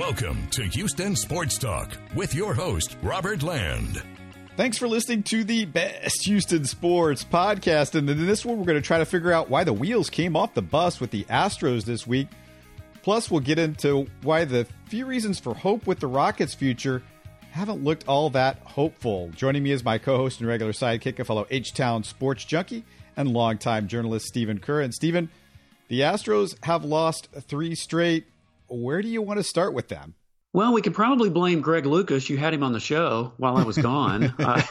Welcome to Houston Sports Talk with your host, Robert Land. Thanks for listening to the best Houston sports podcast. And in this one, we're going to try to figure out why the wheels came off the bus with the Astros this week. Plus, we'll get into why the few reasons for hope with the Rockets' future haven't looked all that hopeful. Joining me is my co host and regular sidekick, a fellow H Town sports junkie and longtime journalist, Stephen Kerr. And Stephen, the Astros have lost three straight. Where do you want to start with them? Well, we could probably blame Greg Lucas. You had him on the show while I was gone. uh,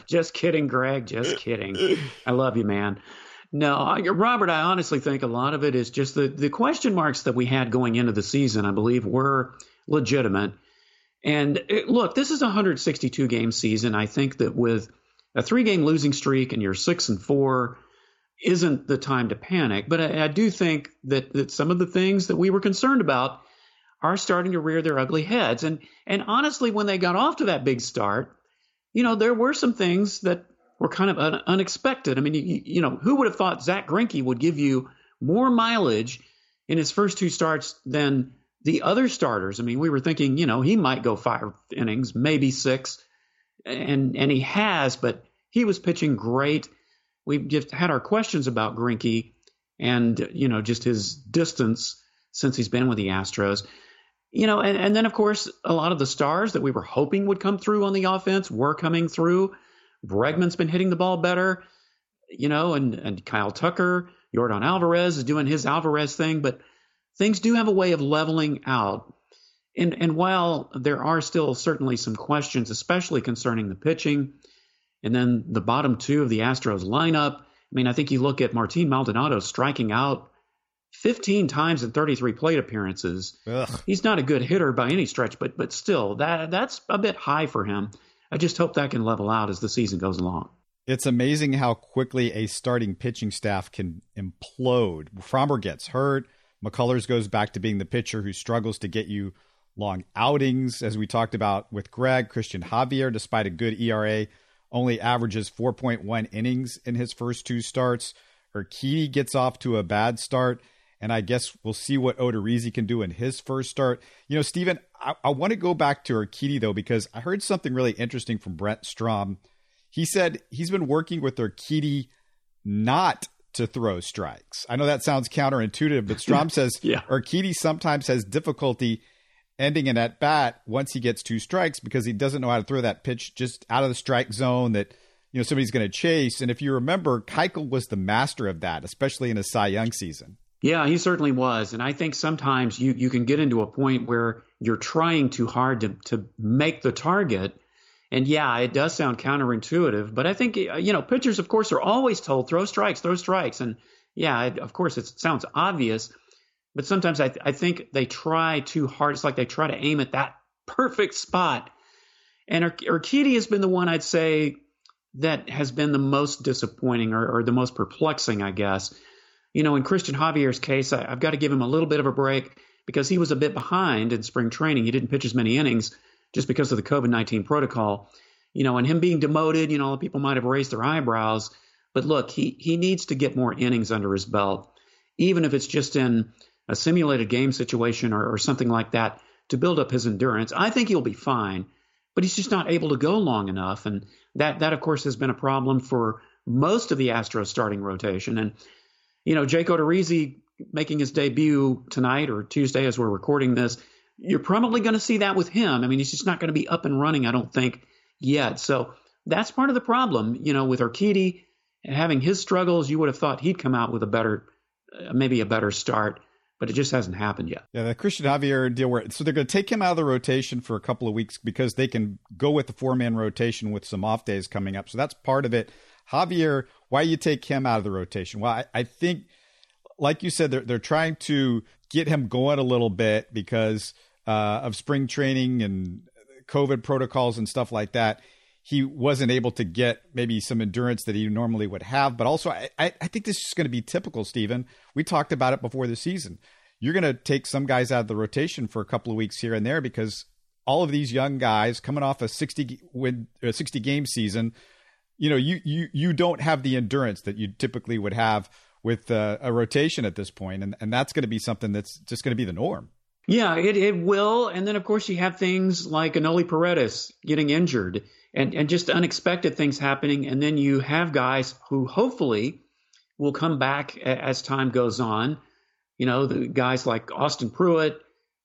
just kidding, Greg. Just kidding. I love you, man. No, I, Robert, I honestly think a lot of it is just the, the question marks that we had going into the season, I believe, were legitimate. And it, look, this is a 162 game season. I think that with a three game losing streak and you're six and four isn't the time to panic. But I, I do think that, that some of the things that we were concerned about are starting to rear their ugly heads. And and honestly, when they got off to that big start, you know, there were some things that were kind of un- unexpected. I mean, you, you know, who would have thought Zack Greinke would give you more mileage in his first two starts than the other starters? I mean, we were thinking, you know, he might go five innings, maybe six, and and he has, but he was pitching great. We've just had our questions about Greinke and you know just his distance since he's been with the Astros you know, and, and then of course a lot of the stars that we were hoping would come through on the offense were coming through. Bregman's been hitting the ball better, you know, and and Kyle Tucker, Yordan Alvarez is doing his Alvarez thing, but things do have a way of leveling out. And and while there are still certainly some questions, especially concerning the pitching, and then the bottom two of the Astros lineup. I mean, I think you look at Martin Maldonado striking out 15 times in 33 plate appearances. Ugh. He's not a good hitter by any stretch, but but still that that's a bit high for him. I just hope that can level out as the season goes along. It's amazing how quickly a starting pitching staff can implode. Framber gets hurt. McCullers goes back to being the pitcher who struggles to get you long outings, as we talked about with Greg. Cristian Javier, despite a good ERA, only averages 4.1 innings in his first two starts. Urquidy gets off to a bad start and I guess we'll see what Odorizzi can do in his first start. You know, Stephen, I, I want to go back to Urquidy though because I heard something really interesting from Brent Strom. He said he's been working with Urquidy not to throw strikes. I know that sounds counterintuitive, but Strom says yeah. Urquidy sometimes has difficulty ending an at bat once he gets two strikes because he doesn't know how to throw that pitch just out of the strike zone that you know somebody's going to chase. And if you remember, Keuchel was the master of that, especially in a Cy Young season. Yeah, he certainly was. And I think sometimes you, you can get into a point where you're trying too hard to, to make the target. And yeah, it does sound counterintuitive, but I think, uh, you know, pitchers, of course, are always told throw strikes, throw strikes. And yeah, it, of course, it sounds obvious, but sometimes I, I think they try too hard. It's like they try to aim at that perfect spot. And Ur- Urquidy has been the one I'd say that has been the most disappointing or, or the most perplexing, I guess you know, in Cristian Javier's case, I, have got to give him a little bit of a break because he was a bit behind in spring training. He didn't pitch as many innings just because of the COVID 19 protocol. You know, and him being demoted, you know, people might have raised their eyebrows. But look, he, he needs to get more innings under his belt, even if it's just in a simulated game situation or, or something like that to build up his endurance. I think he'll be fine, but he's just not able to go long enough. And that, that of course, has been a problem for most of the Astros starting rotation. And you know, Jake Odorizzi making his debut tonight or Tuesday as we're recording this, you're probably going to see that with him. I mean, he's just not going to be up and running, I don't think, yet. So that's part of the problem. You know, with Urquidy having his struggles, you would have thought he'd come out with a better, maybe a better start, but it just hasn't happened yet. Yeah, the Cristian Javier deal where so they're going to take him out of the rotation for a couple of weeks because they can go with the four man rotation with some off days coming up. So that's part of it. Javier, why you take him out of the rotation? Well, I, I think, like you said, they're they're trying to get him going a little bit because uh, of spring training and COVID protocols and stuff like that. He wasn't able to get maybe some endurance that he normally would have, but also I, I think this is going to be typical, Stephen. We talked about it before the season. You're going to take some guys out of the rotation for a couple of weeks here and there because all of these young guys coming off a 60 win, a 60 game season you know, you you you don't have the endurance that you typically would have with uh, a rotation at this point, and and that's going to be something that's just going to be the norm. Yeah, it, it will. And then, of course, you have things like Enoli Paredes getting injured and, and just unexpected things happening. And then you have guys who hopefully will come back as time goes on. You know, the guys like Austin Pruitt,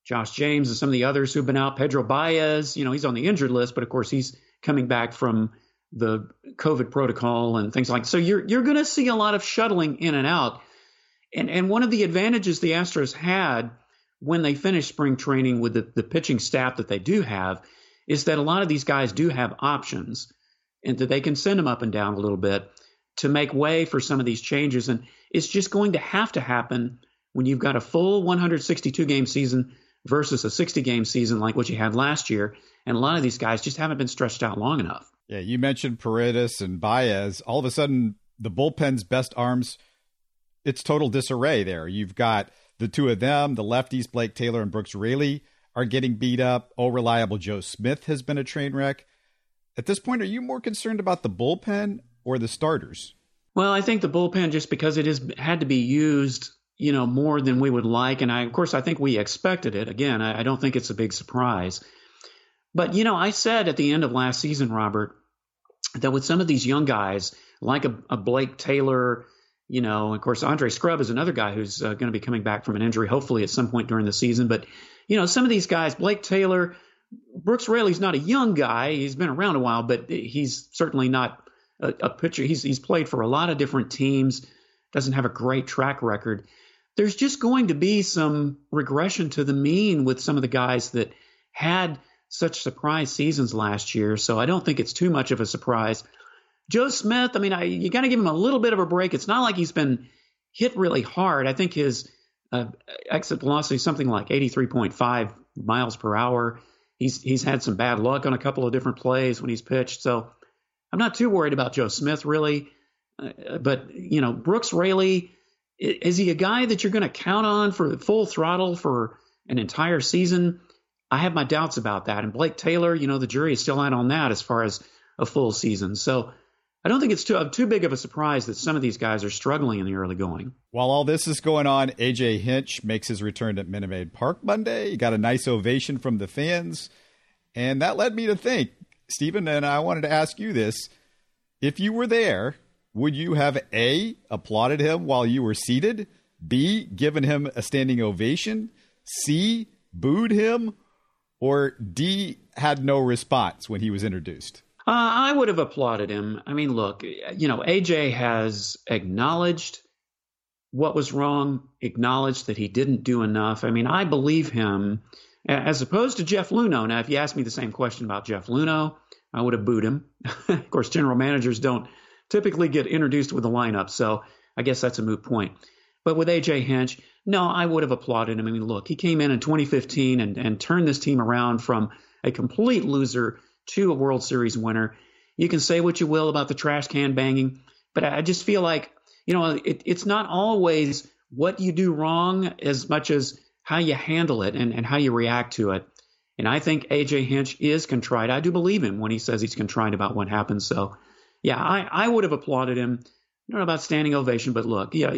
Josh James, and some of the others who've been out. Pedro Baez, you know, he's on the injured list, but of course he's coming back from the COVID protocol and things like that. So you're you're going to see a lot of shuttling in and out. And and one of the advantages the Astros had when they finish spring training with the, the pitching staff that they do have is that a lot of these guys do have options and that they can send them up and down a little bit to make way for some of these changes. And it's just going to have to happen when you've got a full 162 game season versus a 60 game season like what you had last year. And a lot of these guys just haven't been stretched out long enough. Yeah, you mentioned Paredes and Baez. All of a sudden, the bullpen's best arms, it's total disarray there. You've got the two of them, the lefties, Blake Taylor and Brooks Raley, are getting beat up. Oh, reliable Joe Smith has been a train wreck. At this point, are you more concerned about the bullpen or the starters? Well, I think the bullpen, just because it has had to be used you know, more than we would like. And I, of course, I think we expected it. Again, I, I don't think it's a big surprise. But, you know, I said at the end of last season, Robert, that with some of these young guys, like a, a Blake Taylor, you know, of course, Andre Scrubb is another guy who's uh, going to be coming back from an injury, hopefully at some point during the season. But, you know, some of these guys, Blake Taylor, Brooks Raley's not a young guy. He's been around a while, but he's certainly not a, a pitcher. He's, he's played for a lot of different teams, doesn't have a great track record there's just going to be some regression to the mean with some of the guys that had such surprise seasons last year. So I don't think it's too much of a surprise. Joe Smith, I mean, I, you got to give him a little bit of a break. It's not like he's been hit really hard. I think his uh, exit velocity is something like 83.5 miles per hour. He's he's had some bad luck on a couple of different plays when he's pitched. So I'm not too worried about Joe Smith really. Uh, but you know, Brooks Raley is he a guy that you're going to count on for full throttle for an entire season? I have my doubts about that. And Blake Taylor, you know, the jury is still out on that as far as a full season. So I don't think it's too too big of a surprise that some of these guys are struggling in the early going. While all this is going on, AJ Hinch makes his return at Minute Maid Park Monday. He got a nice ovation from the fans, and that led me to think, Stephen, and I wanted to ask you this: if you were there would you have A, applauded him while you were seated, B, given him a standing ovation, C, booed him, or D, had no response when he was introduced? Uh, I would have applauded him. I mean, look, you know, AJ has acknowledged what was wrong, acknowledged that he didn't do enough. I mean, I believe him as opposed to Jeff Luhnow. Now, if you asked me the same question about Jeff Luhnow, I would have booed him. of course, general managers don't typically get introduced with the lineup. So I guess that's a moot point. But with AJ Hinch, no, I would have applauded him. I mean, look, he came in in 2015 and, and turned this team around from a complete loser to a World Series winner. You can say what you will about the trash can banging, but I just feel like, you know, it, it's not always what you do wrong as much as how you handle it and, and how you react to it. And I think AJ Hinch is contrite. I do believe him when he says he's contrite about what happened. So yeah, I, I would have applauded him. I don't know about standing ovation, but look, yeah,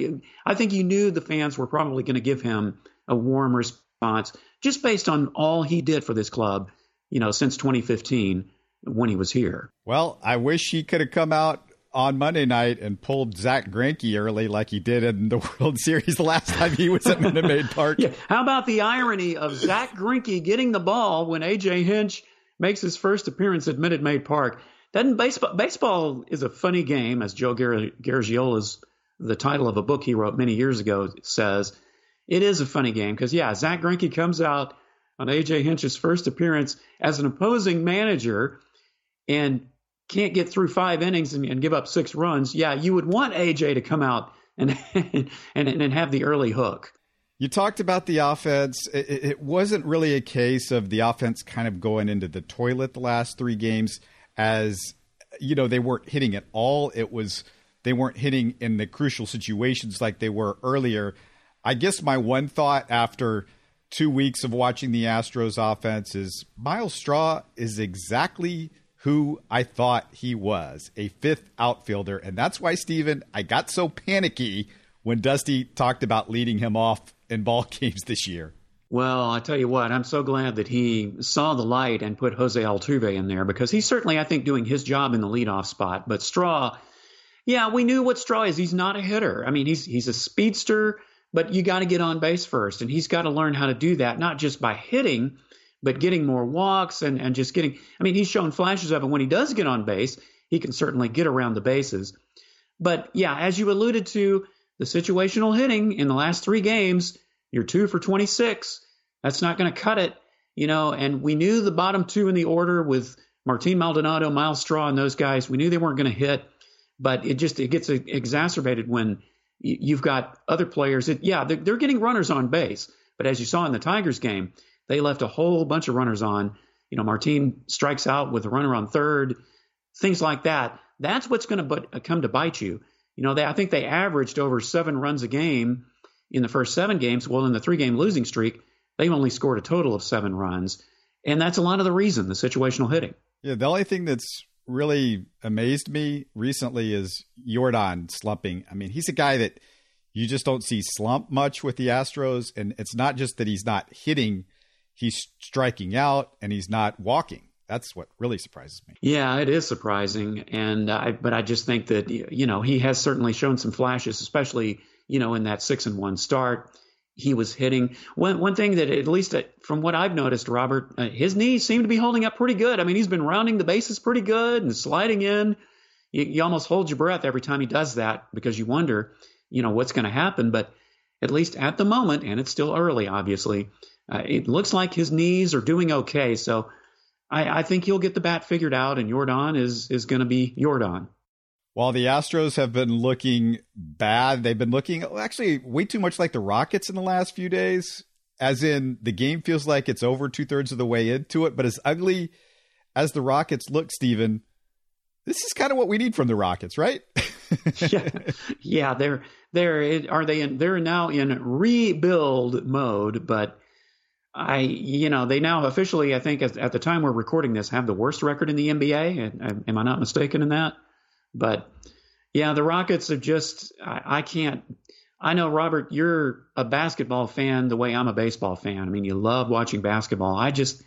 I think you knew the fans were probably going to give him a warm response just based on all he did for this club, you know, since 2015 when he was here. Well, I wish he could have come out on Monday night and pulled Zack Greinke early like he did in the World Series the last time he was at Minute Maid Park. yeah. How about the irony of Zack Greinke getting the ball when AJ Hinch makes his first appearance at Minute Maid Park? Then baseball, baseball is a funny game, as Joe Gar- Garagiola's the title of a book he wrote many years ago says. It is a funny game because yeah, Zack Greinke comes out on AJ Hinch's first appearance as an opposing manager and can't get through five innings and, and give up six runs. Yeah, you would want AJ to come out and and and have the early hook. You talked about the offense. It, it wasn't really a case of the offense kind of going into the toilet the last three games as you know they weren't hitting at all. It was they weren't hitting in the crucial situations like they were earlier. I guess my one thought after two weeks of watching the Astros offense is Myles Straw is exactly who I thought he was a fifth outfielder. And that's why, Stephen, I got so panicky when Dusty talked about leading him off in ball games this year. Well, I tell you what, I'm so glad that he saw the light and put Jose Altuve in there because he's certainly, I think, doing his job in the leadoff spot. But Straw, yeah, we knew what Straw is. He's not a hitter. I mean, he's he's a speedster, but you got to get on base first, and he's got to learn how to do that, not just by hitting, but getting more walks and and just getting. I mean, he's shown flashes of it when he does get on base. He can certainly get around the bases. But yeah, as you alluded to, the situational hitting in the last three games you're two for 26. That's not going to cut it, you know. And we knew the bottom two in the order with Martin Maldonado, Myles Straw, and those guys. We knew they weren't going to hit, but it just it gets exacerbated when you've got other players. It, yeah, they're, they're getting runners on base, but as you saw in the Tigers game, they left a whole bunch of runners on. You know, Martin strikes out with a runner on third, things like that. That's what's going to uh, come to bite you. You know, they, I think they averaged over seven runs a game in the first seven games. Well, in the three game losing streak, they've only scored a total of seven runs. And that's a lot of the reason, the situational hitting. Yeah, the only thing that's really amazed me recently is Yordan slumping. I mean, he's a guy that you just don't see slump much with the Astros. And it's not just that he's not hitting, he's striking out and he's not walking. That's what really surprises me. Yeah, it is surprising, and I, but I just think that you know he has certainly shown some flashes, especially you know, in that six and one start. He was hitting one one thing that at least uh, from what I've noticed, Robert, uh, his knees seem to be holding up pretty good. I mean, he's been rounding the bases pretty good and sliding in. You, you almost hold your breath every time he does that because you wonder, you know, what's going to happen. But at least at the moment, and it's still early, obviously, uh, it looks like his knees are doing okay. So I, I think he'll get the bat figured out, and Yordan is is going to be Yordan. While the Astros have been looking bad, they've been looking actually way too much like the Rockets in the last few days. As in, the game feels like it's over two thirds of the way into it. But as ugly as the Rockets look, Stephen, this is kind of what we need from the Rockets, right? yeah, yeah. They're they're are they in? They're now in rebuild mode, but I, you know, they now officially, I think, at, at the time we're recording this, have the worst record in the NBA. Am I not mistaken in that? But yeah, the Rockets are just, I, I can't. I know, Robert, you're a basketball fan the way I'm a baseball fan. I mean, you love watching basketball. I just,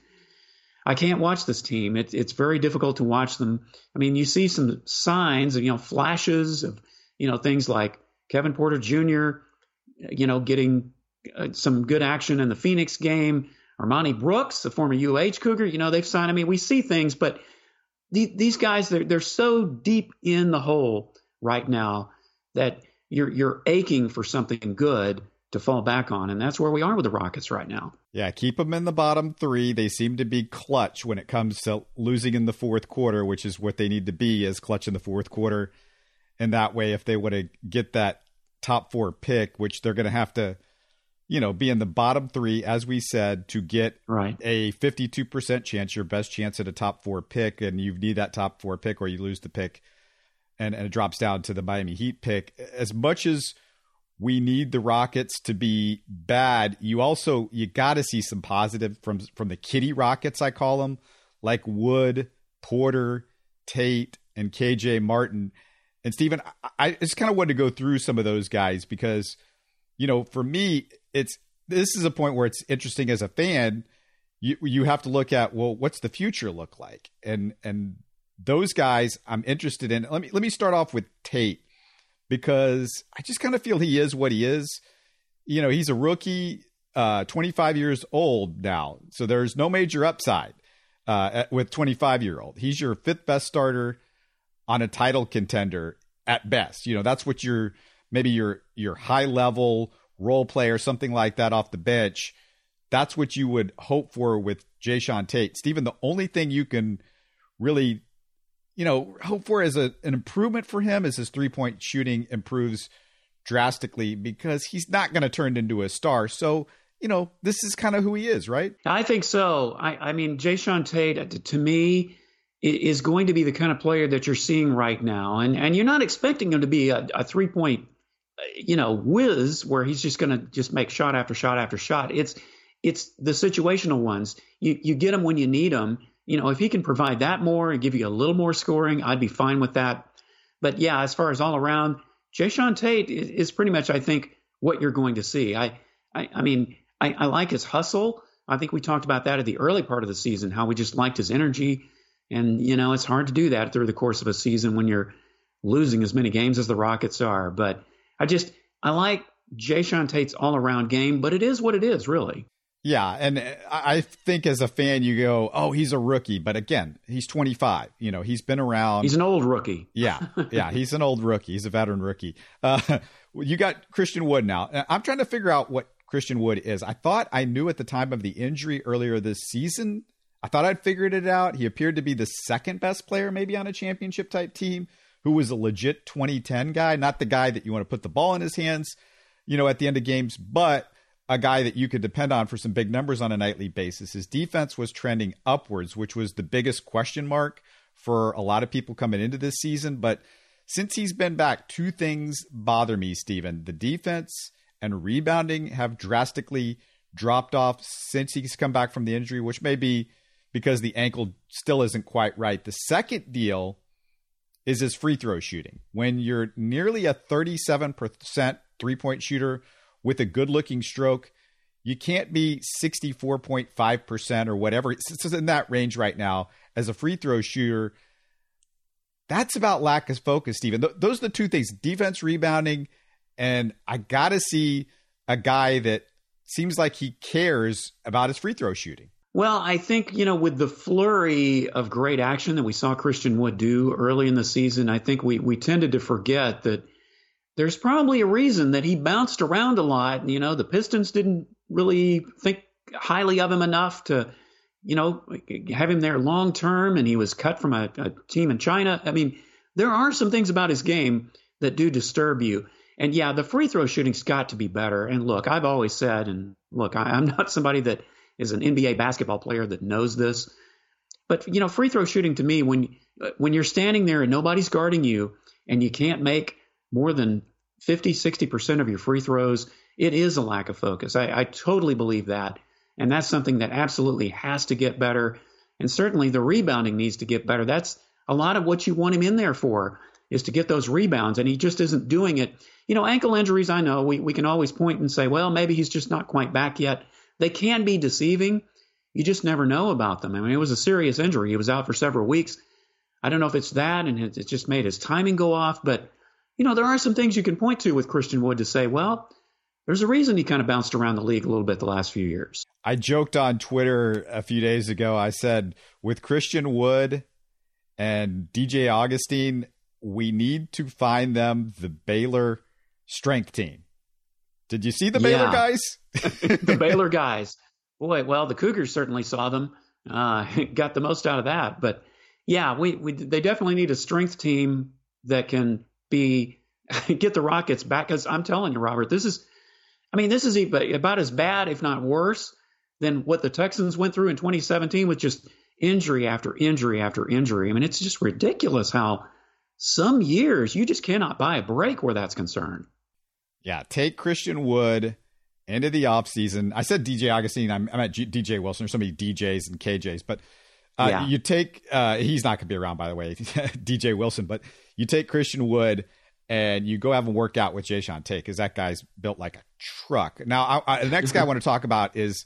I can't watch this team. It, it's very difficult to watch them. I mean, you see some signs of, you know, flashes of, you know, things like Kevin Porter Jr., you know, getting uh, some good action in the Phoenix game. Armoni Brooks, the former UH Cougar, you know, they've signed. I mean, we see things, but these guys they're they're so deep in the hole right now that you're you're aching for something good to fall back on, and that's where we are with the Rockets right now. Yeah, keep them in the bottom three. They seem to be clutch when it comes to losing in the fourth quarter, which is what they need to be as clutch in the fourth quarter. And that way, if they want to get that top four pick, which they're going to have to you know, be in the bottom three, as we said, to get right. a 52% chance, your best chance at a top four pick, and you need that top four pick or you lose the pick and, and it drops down to the Miami Heat pick. As much as we need the Rockets to be bad, you also you got to see some positive from from the kitty Rockets, I call them, like Wood, Porter, Tate, and KJ Martin. And Stephen, I, I just kind of wanted to go through some of those guys because, you know, for me, it's this is a point where it's interesting as a fan. You you have to look at well, what's the future look like, and and those guys I'm interested in. Let me let me start off with Tate because I just kind of feel he is what he is. You know, he's a rookie, uh, 25 years old now, so there's no major upside uh, with 25 year old. He's your fifth best starter on a title contender at best. You know, that's what your maybe your your high level role player, something like that off the bench, that's what you would hope for with Jae'Sean Tate. Stephen, the only thing you can really, you know, hope for as a, an improvement for him is his three point shooting improves drastically because he's not going to turn into a star. So, you know, this is kind of who he is, right? I think so. I, I mean, Jae'Sean Tate, uh, to me, is going to be the kind of player that you're seeing right now. And and you're not expecting him to be a, a three point you know, whiz where he's just going to just make shot after shot after shot. It's it's the situational ones. You you get them when you need them. You know, if he can provide that more and give you a little more scoring, I'd be fine with that. But yeah, as far as all around, Jae'Sean Tate is, is pretty much, I think, what you're going to see. I, I, I mean, I, I like his hustle. I think we talked about that at the early part of the season, how we just liked his energy. And, you know, it's hard to do that through the course of a season when you're losing as many games as the Rockets are. But I just, I like Jae'Sean Tate's all around game, but it is what it is, really. Yeah, and I think as a fan, you go, "Oh, he's a rookie," but again, he's 25. You know, he's been around. He's an old rookie. yeah, yeah, he's an old rookie. He's a veteran rookie. Uh, you got Christian Wood now. I'm trying to figure out what Christian Wood is. I thought I knew at the time of the injury earlier this season. I thought I'd figured it out. He appeared to be the second best player, maybe on a championship type team, who was a legit 2010 guy, not the guy that you want to put the ball in his hands, you know, at the end of games, but a guy that you could depend on for some big numbers on a nightly basis. His defense was trending upwards, which was the biggest question mark for a lot of people coming into this season. But since he's been back, two things bother me, Stephen. The defense and rebounding have drastically dropped off since he's come back from the injury, which may be because the ankle still isn't quite right. The second deal is his free throw shooting. When you're nearly a 37% three point shooter with a good looking stroke. You can't be 64.5% or whatever. It's in that range right now as a free throw shooter. That's about lack of focus, Stephen. Th- those are the two things defense, rebounding, and I got to see a guy that seems like he cares about his free throw shooting. Well, I think, you know, with the flurry of great action that we saw Christian Wood do early in the season, I think we, we tended to forget that there's probably a reason that he bounced around a lot. You know, the Pistons didn't really think highly of him enough to, you know, have him there long term, and he was cut from a, a team in China. I mean, there are some things about his game that do disturb you. And yeah, the free throw shooting's got to be better. And look, I've always said, and look, I, I'm not somebody that is an NBA basketball player that knows this, but you know, free throw shooting to me, when uh, when you're standing there and nobody's guarding you, and you can't make more than 50, 60% of your free throws, it is a lack of focus. I, I totally believe that. And that's something that absolutely has to get better. And certainly the rebounding needs to get better. That's a lot of what you want him in there for is to get those rebounds. And he just isn't doing it. You know, ankle injuries, I know we, we can always point and say, well, maybe he's just not quite back yet. They can be deceiving. You just never know about them. I mean, it was a serious injury. He was out for several weeks. I don't know if it's that and it, just made his timing go off, but you know, there are some things you can point to with Christian Wood to say, well, there's a reason he kind of bounced around the league a little bit the last few years. I joked on Twitter a few days ago. I said, with Christian Wood and DJ Augustin, we need to find them the Baylor strength team. Did you see the Baylor yeah. guys? the Baylor guys. Boy, well, the Cougars certainly saw them. Uh, got the most out of that. But yeah, we, we they definitely need a strength team that can be get the Rockets back. Because I'm telling you, Robert, this is, I mean, this is about as bad, if not worse, than what the Texans went through in 2017 with just injury after injury after injury. I mean, it's just ridiculous how some years you just cannot buy a break where that's concerned. Yeah, take Christian Wood into the offseason. I said DJ Augustin. I'm, I'm at G- DJ Wilson. There's so many DJs and KJs, but uh, yeah. you take. Uh, he's not going to be around, by the way, DJ Wilson. But you take Christian Wood and you go have a workout with Jae'Sean Tate because that guy's built like a truck. Now, I, I, the next guy I want to talk about is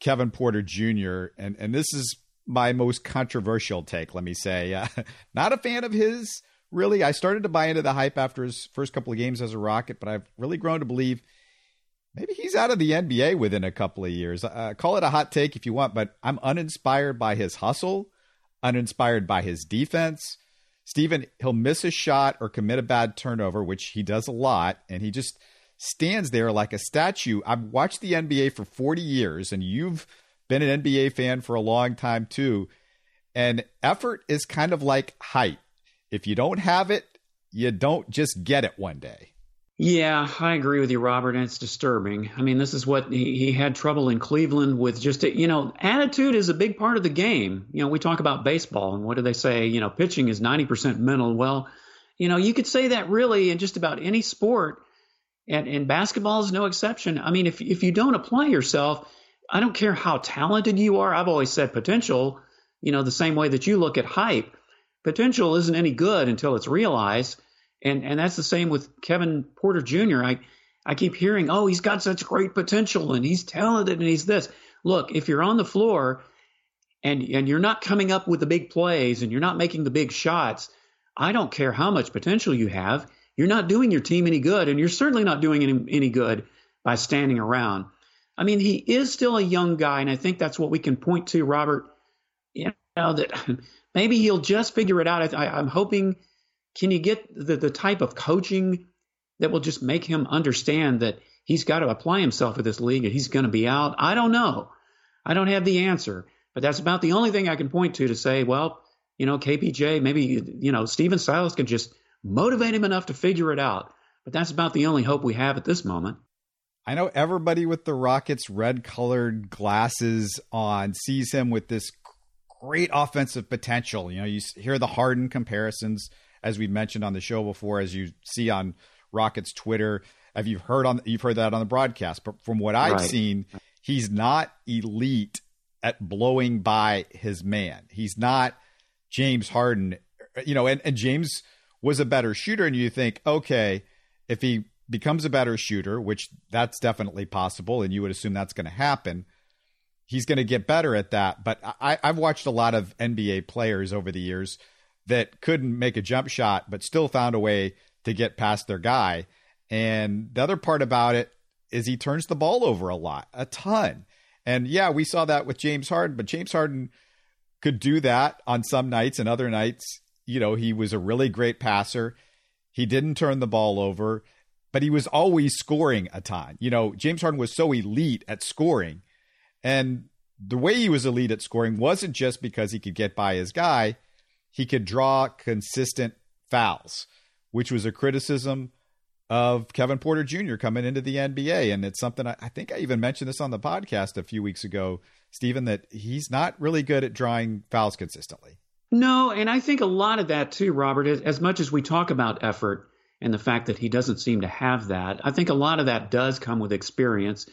Kevin Porter Jr. and and this is my most controversial take. Let me say, uh, not a fan of his. Really, I started to buy into the hype after his first couple of games as a Rocket, but I've really grown to believe maybe he's out of the NBA within a couple of years. Uh, call it a hot take if you want, but I'm uninspired by his hustle, uninspired by his defense Stephen, he'll miss a shot or commit a bad turnover, which he does a lot, and he just stands there like a statue. I've watched the NBA for 40 years, and you've been an NBA fan for a long time too. And effort is kind of like height. If you don't have it, you don't just get it one day. Yeah, I agree with you, Robert, and it's disturbing. I mean, this is what he, he had trouble in Cleveland with just, a, you know, attitude is a big part of the game. You know, we talk about baseball, and what do they say? You know, pitching is 90% mental. Well, you know, you could say that really in just about any sport, and, and basketball is no exception. I mean, if, if you don't apply yourself, I don't care how talented you are. I've always said potential, you know, the same way that you look at hype. Potential isn't any good until it's realized. And and that's the same with Kevin Porter Jr. I I keep hearing, oh, he's got such great potential and he's talented and he's this. Look, if you're on the floor and and you're not coming up with the big plays and you're not making the big shots, I don't care how much potential you have. You're not doing your team any good, and you're certainly not doing any, any good by standing around. I mean, he is still a young guy, and I think that's what we can point to, Robert. You know that maybe he'll just figure it out. I, am hoping. Can you get the, the type of coaching that will just make him understand that he's got to apply himself to this league and he's going to be out? I don't know. I don't have the answer, but that's about the only thing I can point to to say, well, you know, KPJ, maybe you know, Stephen Silas can just motivate him enough to figure it out. But that's about the only hope we have at this moment. I know everybody with the Rockets red colored glasses on sees him with this great offensive potential. You know, you hear the Harden comparisons as we mentioned on the show before, as you see on Rockets Twitter. Have you heard on you've heard that on the broadcast? But from what I've right. seen, he's not elite at blowing by his man. He's not James Harden. You know, and, and James was a better shooter, and you think, okay, if he becomes a better shooter, which that's definitely possible, and you would assume that's going to happen. He's going to get better at that. But I, I've watched a lot of NBA players over the years that couldn't make a jump shot, but still found a way to get past their guy. And the other part about it is he turns the ball over a lot, a ton. And yeah, we saw that with James Harden, but James Harden could do that on some nights and other nights. You know, he was a really great passer. He didn't turn the ball over but he was always scoring a ton. You know, James Harden was so elite at scoring. And the way he was elite at scoring wasn't just because he could get by his guy, he could draw consistent fouls, which was a criticism of Kevin Porter Jr. coming into the NBA. And it's something I, I think I even mentioned this on the podcast a few weeks ago, Stephen, that he's not really good at drawing fouls consistently. No, and I think a lot of that too, Robert, as much as we talk about effort, and the fact that he doesn't seem to have that. I think a lot of that does come with experience.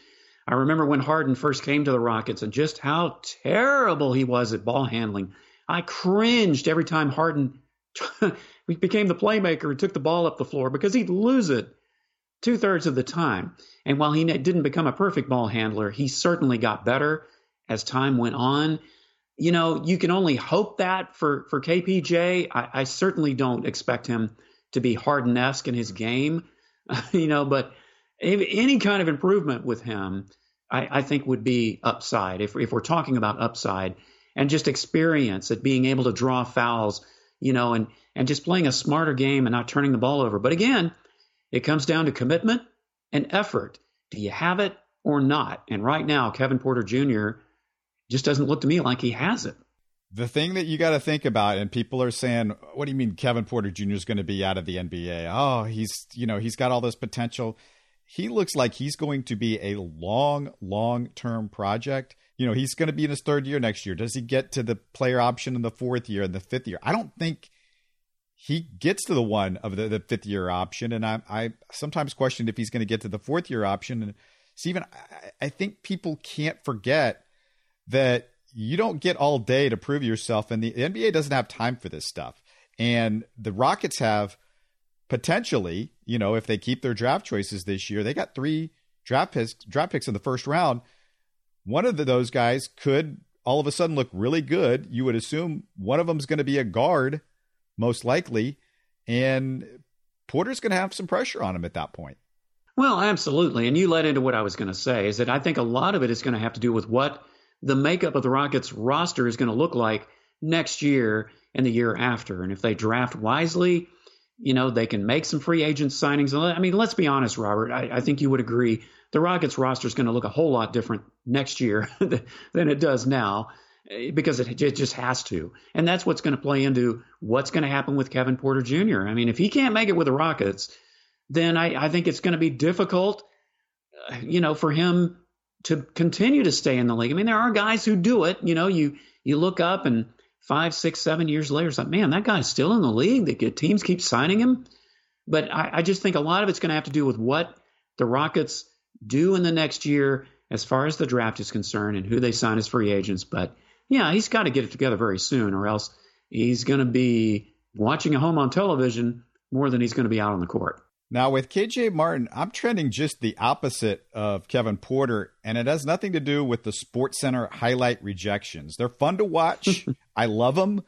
I remember when Harden first came to the Rockets and just how terrible he was at ball handling. I cringed every time Harden became the playmaker and took the ball up the floor because he'd lose it two thirds of the time. And while he didn't become a perfect ball handler, he certainly got better as time went on. You know, you can only hope that for for KPJ. I, I certainly don't expect him to be Harden-esque in his game, you know, but any kind of improvement with him, I, I, think would be upside. If, if we're talking about upside and just experience at being able to draw fouls, you know, and, and just playing a smarter game and not turning the ball over. But again, it comes down to commitment and effort. Do you have it or not? And right now, Kevin Porter Jr. just doesn't look to me like he has it the thing that you got to think about, and people are saying, "What do you mean Kevin Porter Jr. is going to be out of the NBA? Oh, he's you know he's got all this potential. He looks like he's going to be a long, long term project. You know, he's going to be in his third year next year. Does he get to the player option in the fourth year and the fifth year? I don't think he gets to the one of the, the fifth year option, and I, I sometimes question if he's going to get to the fourth year option. And Stephen, I, I think people can't forget that you don't get all day to prove yourself, and the NBA doesn't have time for this stuff. And the Rockets have potentially, you know, if they keep their draft choices this year, they got three draft picks, draft picks in the first round. One of the, those guys could all of a sudden look really good. You would assume one of them is going to be a guard, most likely, and Porter's going to have some pressure on him at that point. Well, absolutely. And you led into what I was going to say is that I think a lot of it is going to have to do with what the makeup of the Rockets roster is going to look like next year and the year after. And if they draft wisely, you know, they can make some free agent signings. I mean, let's be honest, Robert. I, I think you would agree the Rockets roster is going to look a whole lot different next year than it does now eh, because it, it just has to. And that's what's going to play into what's going to happen with Kevin Porter Jr. I mean, if he can't make it with the Rockets, then I, I think it's going to be difficult, uh, you know, for him to continue to stay in the league. I mean, there are guys who do it. You know, you you look up and five, six, seven years later, it's like, man, that guy's still in the league. The teams keep signing him. But I, I just think a lot of it's going to have to do with what the Rockets do in the next year as far as the draft is concerned and who they sign as free agents. But yeah, he's got to get it together very soon, or else he's going to be watching a home on television more than he's going to be out on the court. Now, with KJ Martin, I'm trending just the opposite of Kevin Porter, and it has nothing to do with the Sports Center highlight rejections. They're fun to watch. I love them,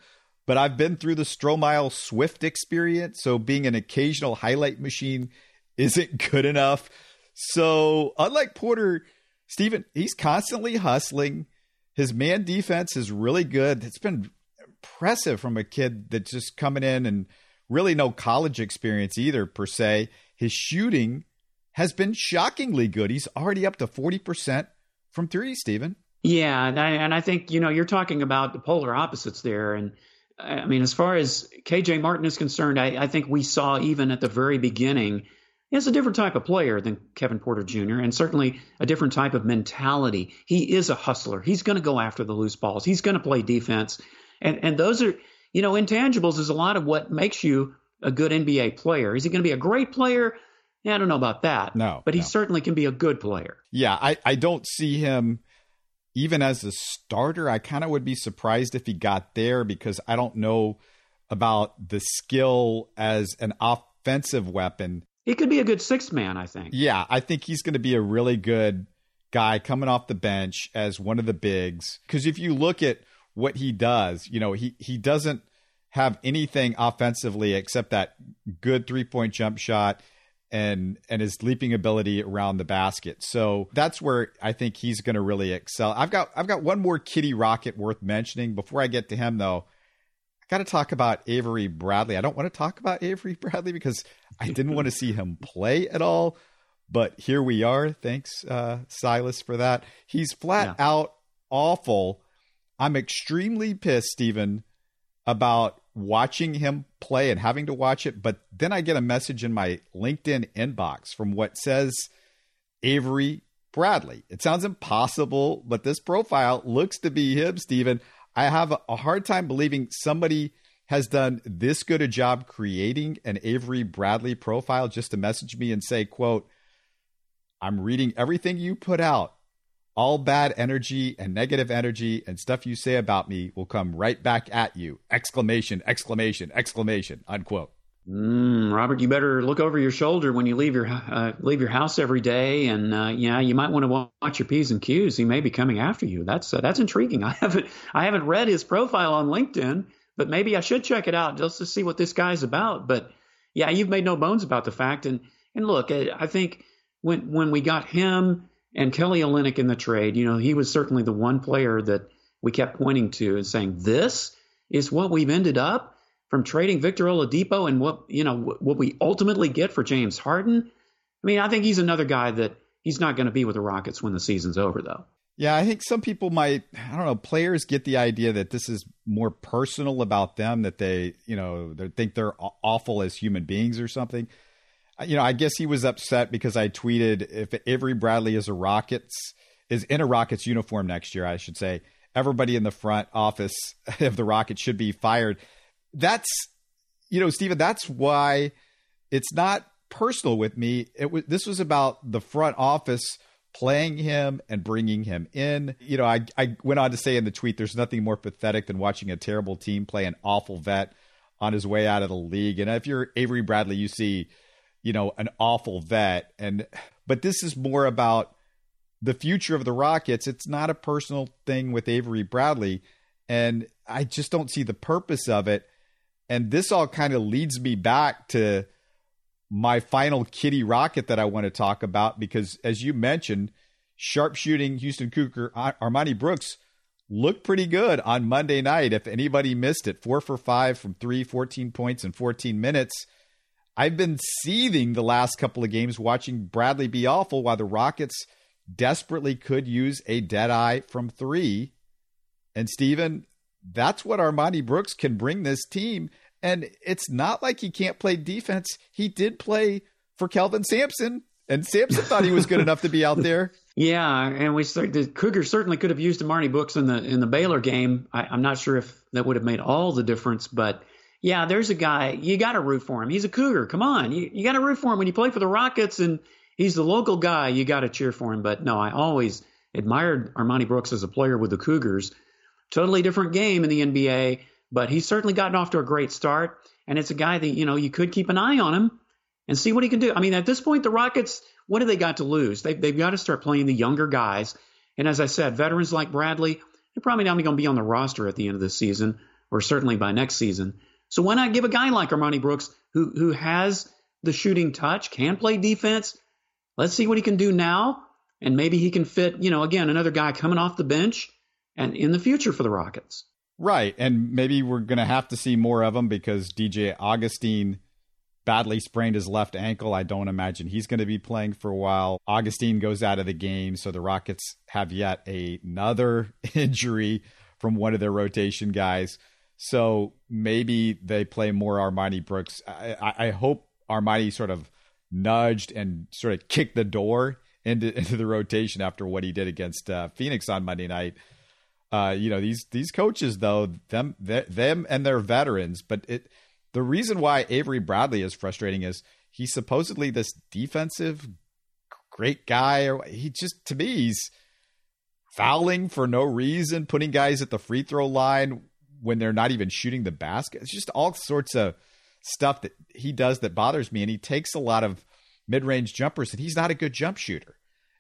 but I've been through the Stromile Swift experience, so being an occasional highlight machine isn't good enough. So, unlike Porter, Stephen, he's constantly hustling. His man defense is really good. It's been impressive from a kid that's just coming in and – really no college experience either, per se. His shooting has been shockingly good. He's already up to 40% from three, Stephen. Yeah. And I, and I think, you know, you're talking about the polar opposites there. And I mean, as far as KJ Martin is concerned, I, I think we saw even at the very beginning, he's a different type of player than Kevin Porter Jr., and certainly a different type of mentality. He is a hustler. He's going to go after the loose balls, he's going to play defense. And, and those are, you know, intangibles is a lot of what makes you a good NBA player. Is he going to be a great player? Yeah, I don't know about that. No. But he no. certainly can be a good player. Yeah, I, I don't see him even as a starter. I kind of would be surprised if he got there because I don't know about the skill as an offensive weapon. He could be a good sixth man, I think. Yeah, I think he's going to be a really good guy coming off the bench as one of the bigs. Because if you look at what he does. You know, he he doesn't have anything offensively except that good three point jump shot and and his leaping ability around the basket. So that's where I think he's going to really excel. I've got I've got one more Kitty Rocket worth mentioning before I get to him though. I got to talk about Avery Bradley. I don't want to talk about Avery Bradley because I didn't want to see him play at all, but here we are. Thanks uh, Silas for that. He's flat yeah. out awful I'm extremely pissed, Stephen, about watching him play and having to watch it. But then I get a message in my LinkedIn inbox from what says Avery Bradley. It sounds impossible, but this profile looks to be him, Stephen. I have a hard time believing somebody has done this good a job creating an Avery Bradley profile just to message me and say, quote, I'm reading everything you put out all bad energy and negative energy and stuff you say about me will come right back at you. Exclamation, exclamation, exclamation, unquote. Mm, Robert, you better look over your shoulder when you leave your uh, leave your house every day, and uh, yeah, you might want to watch your p's and q's. He may be coming after you. That's uh, that's intriguing. I haven't I haven't read his profile on LinkedIn, but maybe I should check it out just to see what this guy's about. But yeah, you've made no bones about the fact. And and look, I think when when we got him and Kelly Olynyk in the trade, you know, he was certainly the one player that we kept pointing to and saying, this is what we've ended up from trading Victor Oladipo and what, you know, what we ultimately get for James Harden. I mean, I think he's another guy that he's not going to be with the Rockets when the season's over, though. Yeah, I think some people might, I don't know, players get the idea that this is more personal about them, that they, you know, they think they're awful as human beings or something you know, I guess he was upset because I tweeted if Avery Bradley is a Rockets is in a Rockets uniform next year, I should say, everybody in the front office of the Rockets should be fired. That's you know, Stephen, that's why it's not personal with me. It was this was about the front office playing him and bringing him in. You know, I I went on to say in the tweet, there's nothing more pathetic than watching a terrible team play an awful vet on his way out of the league. And if you're Avery Bradley, you see you know, an awful vet. And but this is more about the future of the Rockets. It's not a personal thing with Avery Bradley. And I just don't see the purpose of it. And this all kind of leads me back to my final kitty rocket that I want to talk about because, as you mentioned, sharpshooting Houston Cougar uh, Armoni Brooks looked pretty good on Monday night. If anybody missed it, four for five from three, 14 points in 14 minutes. I've been seething the last couple of games watching Bradley be awful while the Rockets desperately could use a dead eye from three. And Stephen, that's what Armoni Brooks can bring this team. And it's not like he can't play defense. He did play for Kelvin Sampson, and Sampson thought he was good enough to be out there. Yeah, and we the Cougars certainly could have used Armoni Brooks in the in the Baylor game. I, I'm not sure if that would have made all the difference, but yeah, there's a guy, you got to root for him. He's a Cougar. Come on. You, you got to root for him when you play for the Rockets and he's the local guy. You got to cheer for him. But no, I always admired Armoni Brooks as a player with the Cougars. Totally different game in the NBA, but he's certainly gotten off to a great start. And it's a guy that, you know, you could keep an eye on him. and see what he can do. I mean, at this point, the Rockets, what do they got to lose? They've, they've got to start playing the younger guys. And as I said, veterans like Bradley, they're probably not going to be on the roster at the end of the season, or certainly by next season. So why not give a guy like Armoni Brooks, who who has the shooting touch, can play defense? Let's see what he can do now, and maybe he can fit, you know, again, another guy coming off the bench, and in the future for the Rockets. Right, and maybe we're going to have to see more of him because DJ Augustin badly sprained his left ankle. I don't imagine he's going to be playing for a while. Augustin goes out of the game, so the Rockets have yet another injury from one of their rotation guys. So maybe they play more Armoni Brooks. I, I, hope Armoni sort of nudged and sort of kicked the door into, into the rotation after what he did against uh, Phoenix on Monday night. Uh, you know these these coaches though them them and their veterans, but it the reason why Avery Bradley is frustrating is he's supposedly this defensive great guy. Or he just to me he's fouling for no reason, putting guys at the free throw line when they're not even shooting the basket. It's just all sorts of stuff that he does that bothers me. And he takes a lot of mid range jumpers, and he's not a good jump shooter.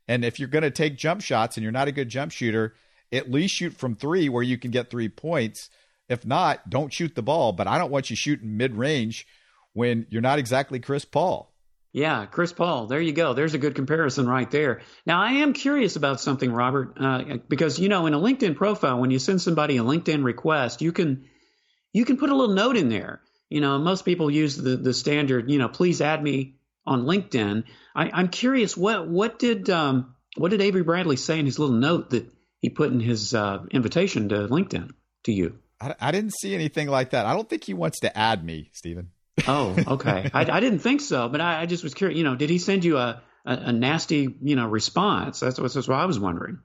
And if you're going to take jump shots and you're not a good jump shooter, at least shoot from three where you can get three points if not, don't shoot the ball. But I don't want you shooting mid range when you're not exactly Chris Paul. Yeah, Chris Paul. There you go. There's a good comparison right there. Now, I am curious about something, Robert, uh, because you know, in a LinkedIn profile, when you send somebody a LinkedIn request, you can you can put a little note in there. You know, most people use the the standard. You know, please add me on LinkedIn. I, am curious what what did um, what did Avery Bradley say in his little note that he put in his uh, invitation to LinkedIn to you? I, I didn't see anything like that. I don't think he wants to add me, Stephen. Oh, okay. I, I, didn't think so, but I, I, just was curious. You know, did he send you a, a, a nasty, you know, response? That's, that's what I was wondering.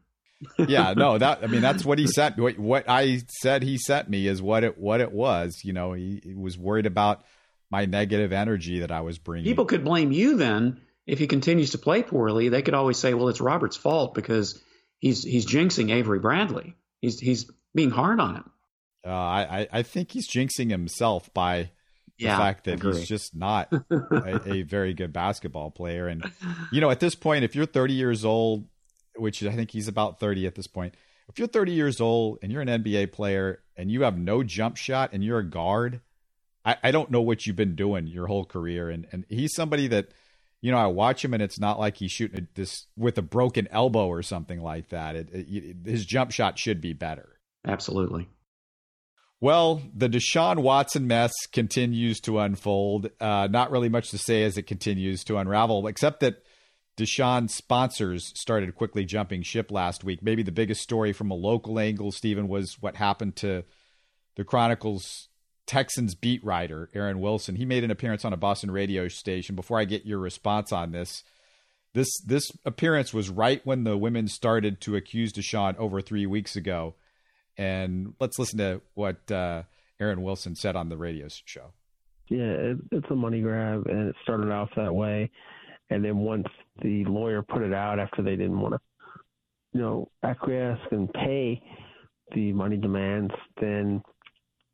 yeah, no, that I mean that's what he sent. What, what I said he sent me is what it what it was. You know, he, he was worried about my negative energy that I was bringing. People could blame you then if he continues to play poorly. They could always say, "Well, it's Robert's fault because he's he's jinxing Avery Bradley. He's he's being hard on him." Uh, I I think he's jinxing himself by the fact that he's just not a, a, very good basketball player. And you know, at this point, if you're 30 years old, which I think he's about 30 at this point, if you're 30 years old and you're an NBA player and you have no jump shot and you're a guard, I, I don't know what you've been doing your whole career. And and he's somebody that. You know, I watch him, and it's not like he's shooting this with a broken elbow or something like that. It, it, his jump shot should be better. Absolutely. Well, the Deshaun Watson mess continues to unfold. Uh, not really much to say as it continues to unravel, except that Deshaun sponsors started quickly jumping ship last week. Maybe the biggest story from a local angle, Stephen, was what happened to the Chronicles Texans beat writer, Aaron Wilson. He made an appearance on a Boston radio station. Before I get your response on this, this this appearance was right when the women started to accuse Deshaun over three weeks ago and let's listen to what uh, Aaron Wilson said on the radio show. Yeah, it, it's a money grab, and it started off that way. And then once the lawyer put it out after they didn't want to, you know, acquiesce and pay the money demands, then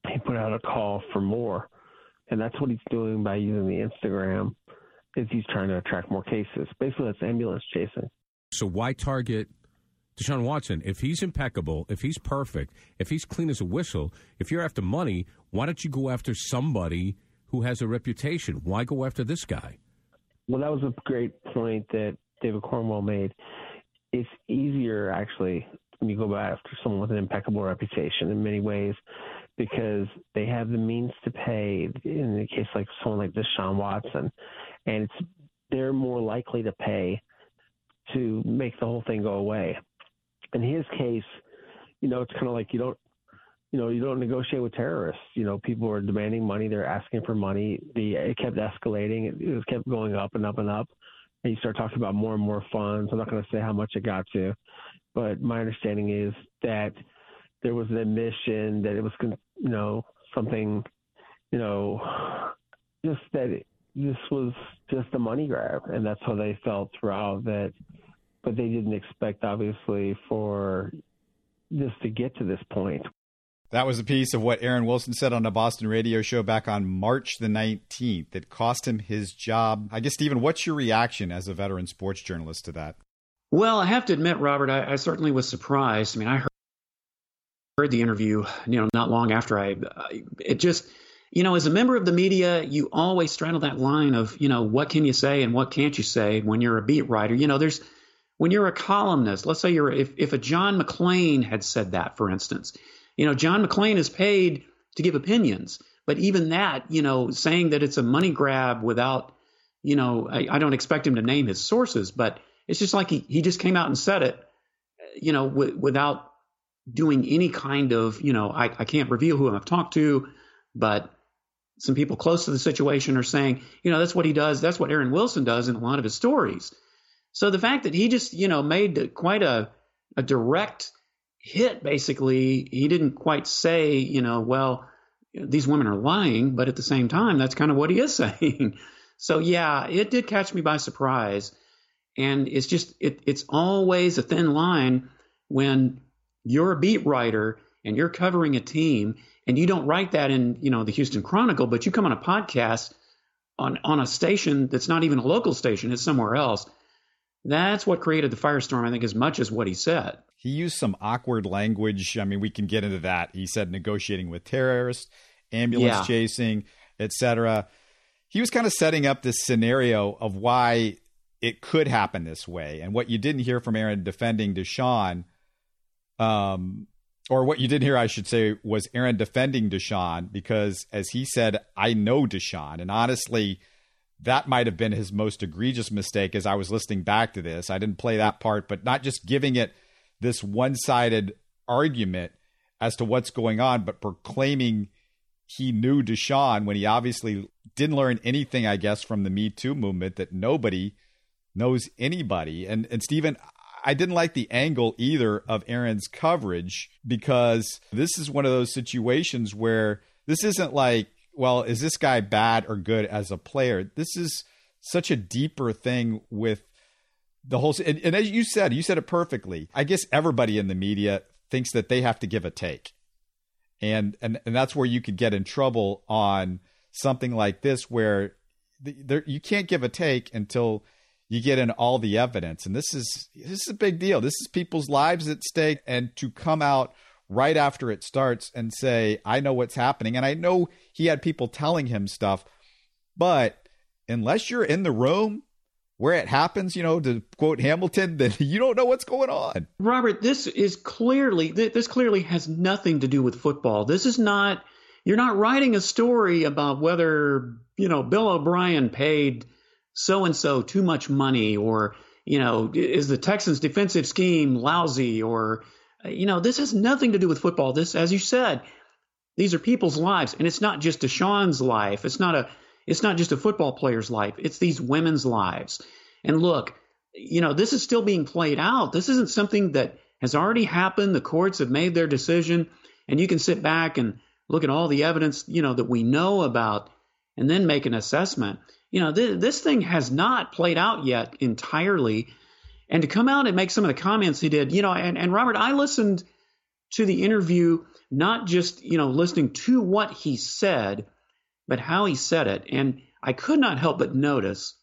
he put out a call for more. And that's what he's doing by using the Instagram is he's trying to attract more cases. Basically, that's ambulance chasing. So why target Deshaun Watson, if he's impeccable, if he's perfect, if he's clean as a whistle, if you're after money, why don't you go after somebody who has a reputation? Why go after this guy? Well, that was a great point that David Cornwell made. It's easier, actually, when you go after someone with an impeccable reputation in many ways because they have the means to pay in the case like someone like Deshaun Watson. And it's they're more likely to pay to make the whole thing go away in his case, you know, it's kind of like you don't, you know, you don't negotiate with terrorists. You know, people are demanding money, they're asking for money. The it kept escalating. It, it kept going up and up and up. And you start talking about more and more funds. I'm not going to say how much it got to, but my understanding is that there was an admission that it was, you know, something, you know, just that it, this was just a money grab, and that's how they felt throughout that but they didn't expect, obviously, for this to get to this point. That was a piece of what Aaron Wilson said on a Boston radio show back on March the 19th that cost him his job. I guess, Stephen, what's your reaction as a veteran sports journalist to that? Well, I have to admit, Robert, I, I certainly was surprised. I mean, I heard, heard the interview, you know, not long after I, uh, it just, you know, as a member of the media, you always straddle that line of, you know, what can you say and what can't you say when you're a beat writer. You know, there's, when you're a columnist, let's say you're, if, if a John McClain had said that, for instance, you know, John McClain is paid to give opinions, but even that, you know, saying that it's a money grab without, you know, I, I don't expect him to name his sources, but it's just like he, he just came out and said it, you know, w- without doing any kind of, you know, I, I can't reveal who I've talked to, but some people close to the situation are saying, you know, that's what he does. That's what Aaron Wilson does in a lot of his stories. So the fact that he just, you know, made quite a, a direct hit, basically, he didn't quite say, you know, well, these women are lying, but at the same time, that's kind of what he is saying. so yeah, it did catch me by surprise. And it's just, it, it's always a thin line when you're a beat writer and you're covering a team and you don't write that in, you know, the Houston Chronicle, but you come on a podcast on, on a station that's not even a local station, it's somewhere else. That's what created the firestorm, I think, as much as what he said. He used some awkward language. I mean, we can get into that. He said negotiating with terrorists, ambulance yeah. chasing, etc. He was kind of setting up this scenario of why it could happen this way. And what you didn't hear from Aaron defending Deshaun, um, or what you didn't hear, I should say, was Aaron defending Deshaun because, as he said, I know Deshaun. And honestly, that might have been his most egregious mistake as I was listening back to this. I didn't play that part, but not just giving it this one sided argument as to what's going on, but proclaiming he knew Deshaun when he obviously didn't learn anything, I guess, from the Me Too movement that nobody knows anybody. And and Stephen, I didn't like the angle either of Aaron's coverage because this is one of those situations where this isn't like, well, is this guy bad or good as a player? This is such a deeper thing with the whole and, and as you said, you said it perfectly. I guess everybody in the media thinks that they have to give a take. And and and that's where you could get in trouble on something like this where the, there, you can't give a take until you get in all the evidence and this is this is a big deal this is people's lives at stake and to come out right after it starts and say i know what's happening and i know he had people telling him stuff but unless you're in the room where it happens, you know, to quote Hamilton, then you don't know what's going on. Robert, this is clearly this clearly has nothing to do with football. This is not you're not writing a story about whether, you know, Bill O'Brien paid so and so too much money or you know is the Texans defensive scheme lousy or you know this has nothing to do with football. This as you said these are people's lives and it's not just Deshaun's life. It's not a it's not just a football player's life. It's these women's lives. And look you know this is still being played out. This isn't something that has already happened. The courts have made their decision and you can sit back and look at all the evidence you know that we know about and then make an assessment. You know, th- this thing has not played out yet entirely. And to come out and make some of the comments he did, you know, and, and Robert, I listened to the interview, not just, you know, listening to what he said, but how he said it. And I could not help but notice,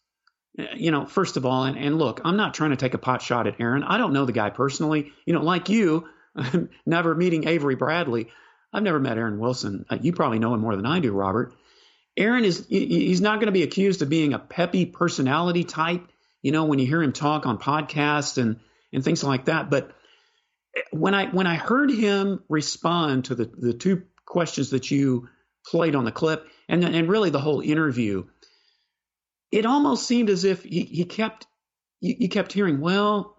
you know, first of all, and, and look, I'm not trying to take a pot shot at Aaron. I don't know the guy personally. You know, like you, never meeting Avery Bradley. I've never met Aaron Wilson. Uh, you probably know him more than I do, Robert. Aaron is he's not going to be accused of being a peppy personality type, you know, when you hear him talk on podcasts and and things like that. But when I when I heard him respond to the the two questions that you played on the clip and and really the whole interview, it almost seemed as if he, he kept you, kept hearing, well,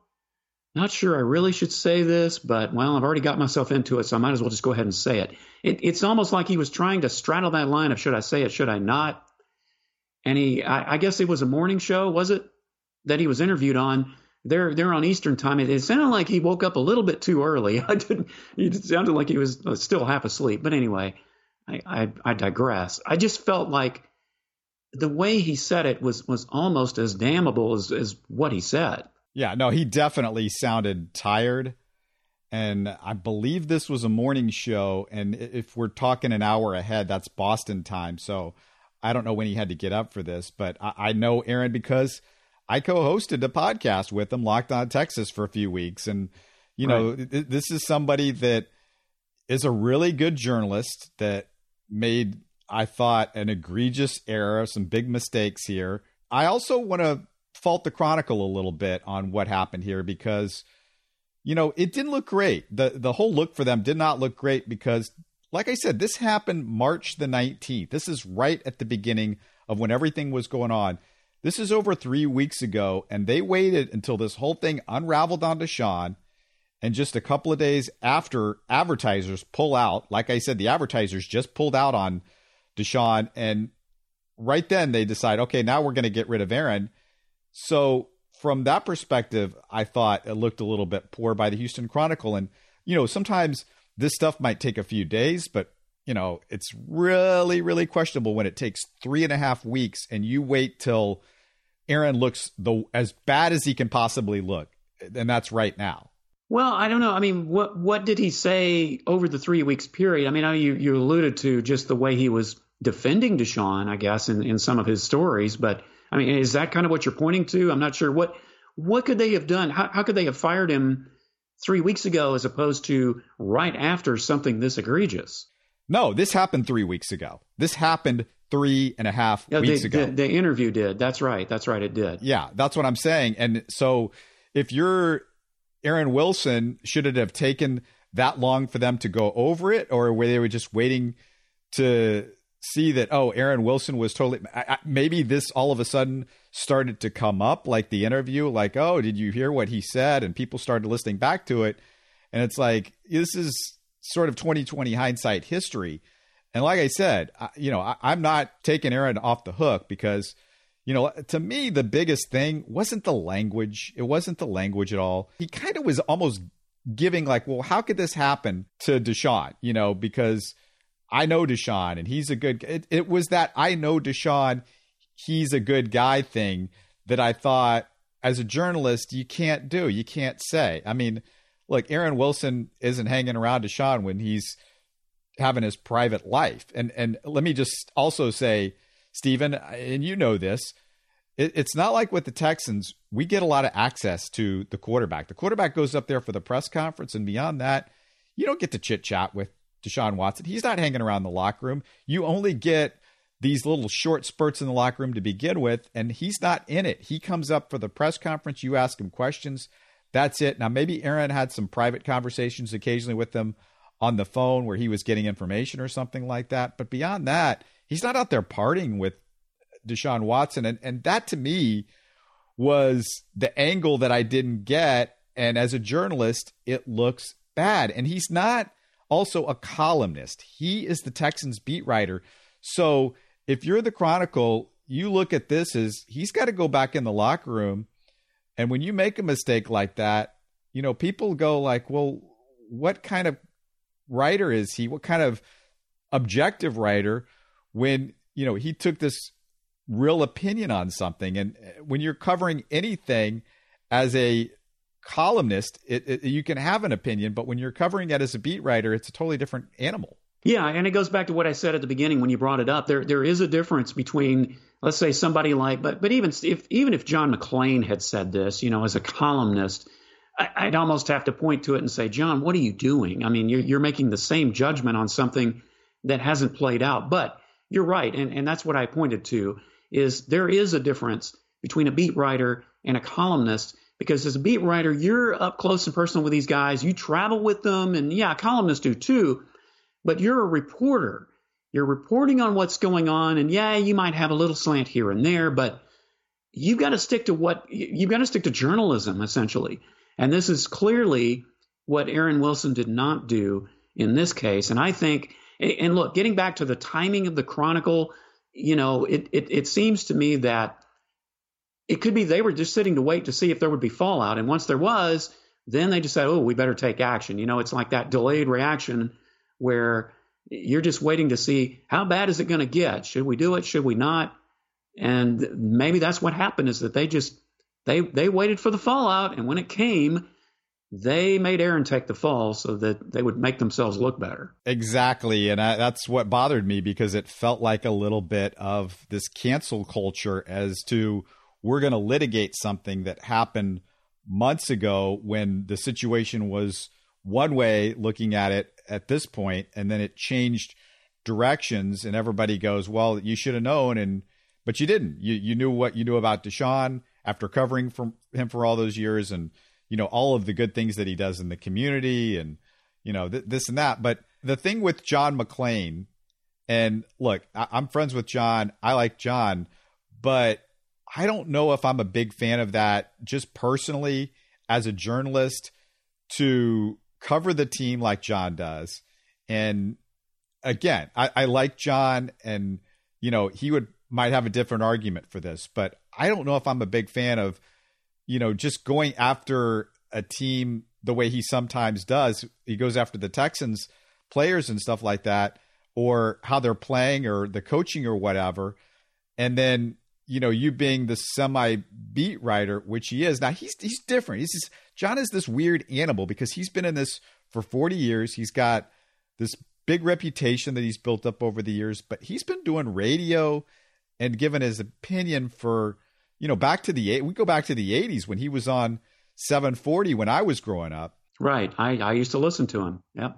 not sure I really should say this, but well, I've already got myself into it, so I might as well just go ahead and say it. it it's almost like he was trying to straddle that line of should I say it, should I not? And he, I, I guess it was a morning show, was it, that he was interviewed on? They're they're on Eastern time. It, it sounded like he woke up a little bit too early. I didn't. It sounded like he was uh, still half asleep. But anyway, I, I, I digress. I just felt like the way he said it was was almost as damnable as as what he said. Yeah, no, he definitely sounded tired. and I believe this was a morning show. And if we're talking an hour ahead, that's Boston time. So I don't know when he had to get up for this, but I, I know Aaron because I co-hosted a podcast with him, Locked On Texas, for a few weeks, and you right. know th- this is somebody that is a really good journalist that made I thought an egregious error, some big mistakes here. I also want to fault the Chronicle a little bit on what happened here because you know, it didn't look great. The the whole look for them did not look great because like I said, this happened March the 19th. This is right at the beginning of when everything was going on. This is over 3 weeks ago and they waited until this whole thing unraveled on Deshaun and just a couple of days after advertisers pull out, like I said, the advertisers just pulled out on Deshaun and right then they decide, okay, now we're going to get rid of Aaron. So from that perspective, I thought it looked a little bit poor by the Houston Chronicle. And, you know, sometimes this stuff might take a few days, but, you know, it's really, really questionable when it takes three and a half weeks and you wait till Aaron looks the as bad as he can possibly look. And that's right now. Well, I don't know. I mean, what what did he say over the three weeks period? I mean, I, you you alluded to just the way he was defending Deshaun, I guess, in, in some of his stories, but I mean, is that kind of what you're pointing to? I'm not sure. What what could they have done? How, how could they have fired him three weeks ago as opposed to right after something this egregious? No, this happened three weeks ago. This happened three and a half yeah, weeks the, ago. The, the interview did. That's right. That's right. It did. Yeah, that's what I'm saying. And so if you're Aaron Wilson, should it have taken that long for them to go over it, or were they were just waiting to see that oh Aaron Wilson was totally I, I, maybe this all of a sudden started to come up like the interview like oh did you hear what he said and people started listening back to it and it's like this is sort of 2020 hindsight history and like I said I, you know I, I'm not taking Aaron off the hook because you know to me the biggest thing wasn't the language it wasn't the language at all he kind of was almost giving like well how could this happen to Deshaun you know because I know Deshaun and he's a good. It, it was that I know Deshaun, he's a good guy thing that I thought as a journalist you can't do. You can't say. I mean, look, Aaron Wilson isn't hanging around Deshaun when he's having his private life. And and let me just also say, Stephen, and you know this, it, it's not like with the Texans. We get a lot of access to the quarterback. The quarterback goes up there for the press conference, and beyond that, you don't get to chit chat with Deshaun Watson. He's not hanging around the locker room. You only get these little short spurts in the locker room to begin with, and he's not in it. He comes up for the press conference. You ask him questions. That's it. Now, maybe Aaron had some private conversations occasionally with them on the phone where he was getting information or something like that. But beyond that, he's not out there partying with Deshaun Watson. And, and that to me was the angle that I didn't get. And as a journalist, it looks bad. And he's not also a columnist. He is the Texans beat writer. So if you're the Chronicle, you look at this as he's got to go back in the locker room. And when you make a mistake like that, you know, people go like, well, what kind of writer is he? What kind of objective writer when, you know, he took this real opinion on something? And eh, when you're covering anything as a columnist, it, it, you can have an opinion, but when you're covering it as a beat writer, it's a totally different animal. Yeah, and it goes back to what I said at the beginning when you brought it up. There there is a difference between let's say somebody like but but even if even if John McClain had said this, you know, as a columnist, I, would almost have to point to it and say, John, what are you doing? I mean, you're you're making the same judgment on something that hasn't played out. But you're right, and and that's what I pointed to is there is a difference between a beat writer and a columnist because as a beat writer, you're up close and personal with these guys. You travel with them, and yeah, columnists do too. But you're a reporter. You're reporting on what's going on, and yeah, you might have a little slant here and there, but you've got to stick to what you've got to stick to journalism essentially. And this is clearly what Aaron Wilson did not do in this case. And I think, and look, getting back to the timing of the Chronicle, you know, it, it, it seems to me that it could be they were just sitting to wait to see if there would be fallout. And once there was, then they decided, oh, we better take action. You know, it's like that delayed reaction where you're just waiting to see how bad is it going to get? Should we do it? Should we not? And maybe that's what happened is that they just they they waited for the fallout, and when it came, they made Aaron take the fall so that they would make themselves look better. Exactly. And I, that's what bothered me because it felt like a little bit of this cancel culture as to we're going to litigate something that happened months ago when the situation was one way looking at it at this point and then it changed directions and everybody goes well you should have known and but you didn't. You you knew what you knew about Deshaun after covering from him for all those years and you know all of the good things that he does in the community and you know th- this and that. But the thing with John McClain and look I- I'm friends with John. I like John but I don't know if I'm a big fan of that just personally as a journalist to cover the team like John does. And again, I, I like John and you know, he would might have a different argument for this, but I don't know if I'm a big fan of, you know, just going after a team the way he sometimes does. He goes after the Texans players and stuff like that, or how they're playing or the coaching or whatever. And then you know, you being the semi beat writer, which he is now, he's he's different. He's just, John is this weird animal because he's been in this for 40 years. He's got this big reputation that he's built up over the years, but he's been doing radio and giving his opinion for, you know, back to the we go back to the 80s when he was on 740 when I was growing up. Right. I I used to listen to him. Yep.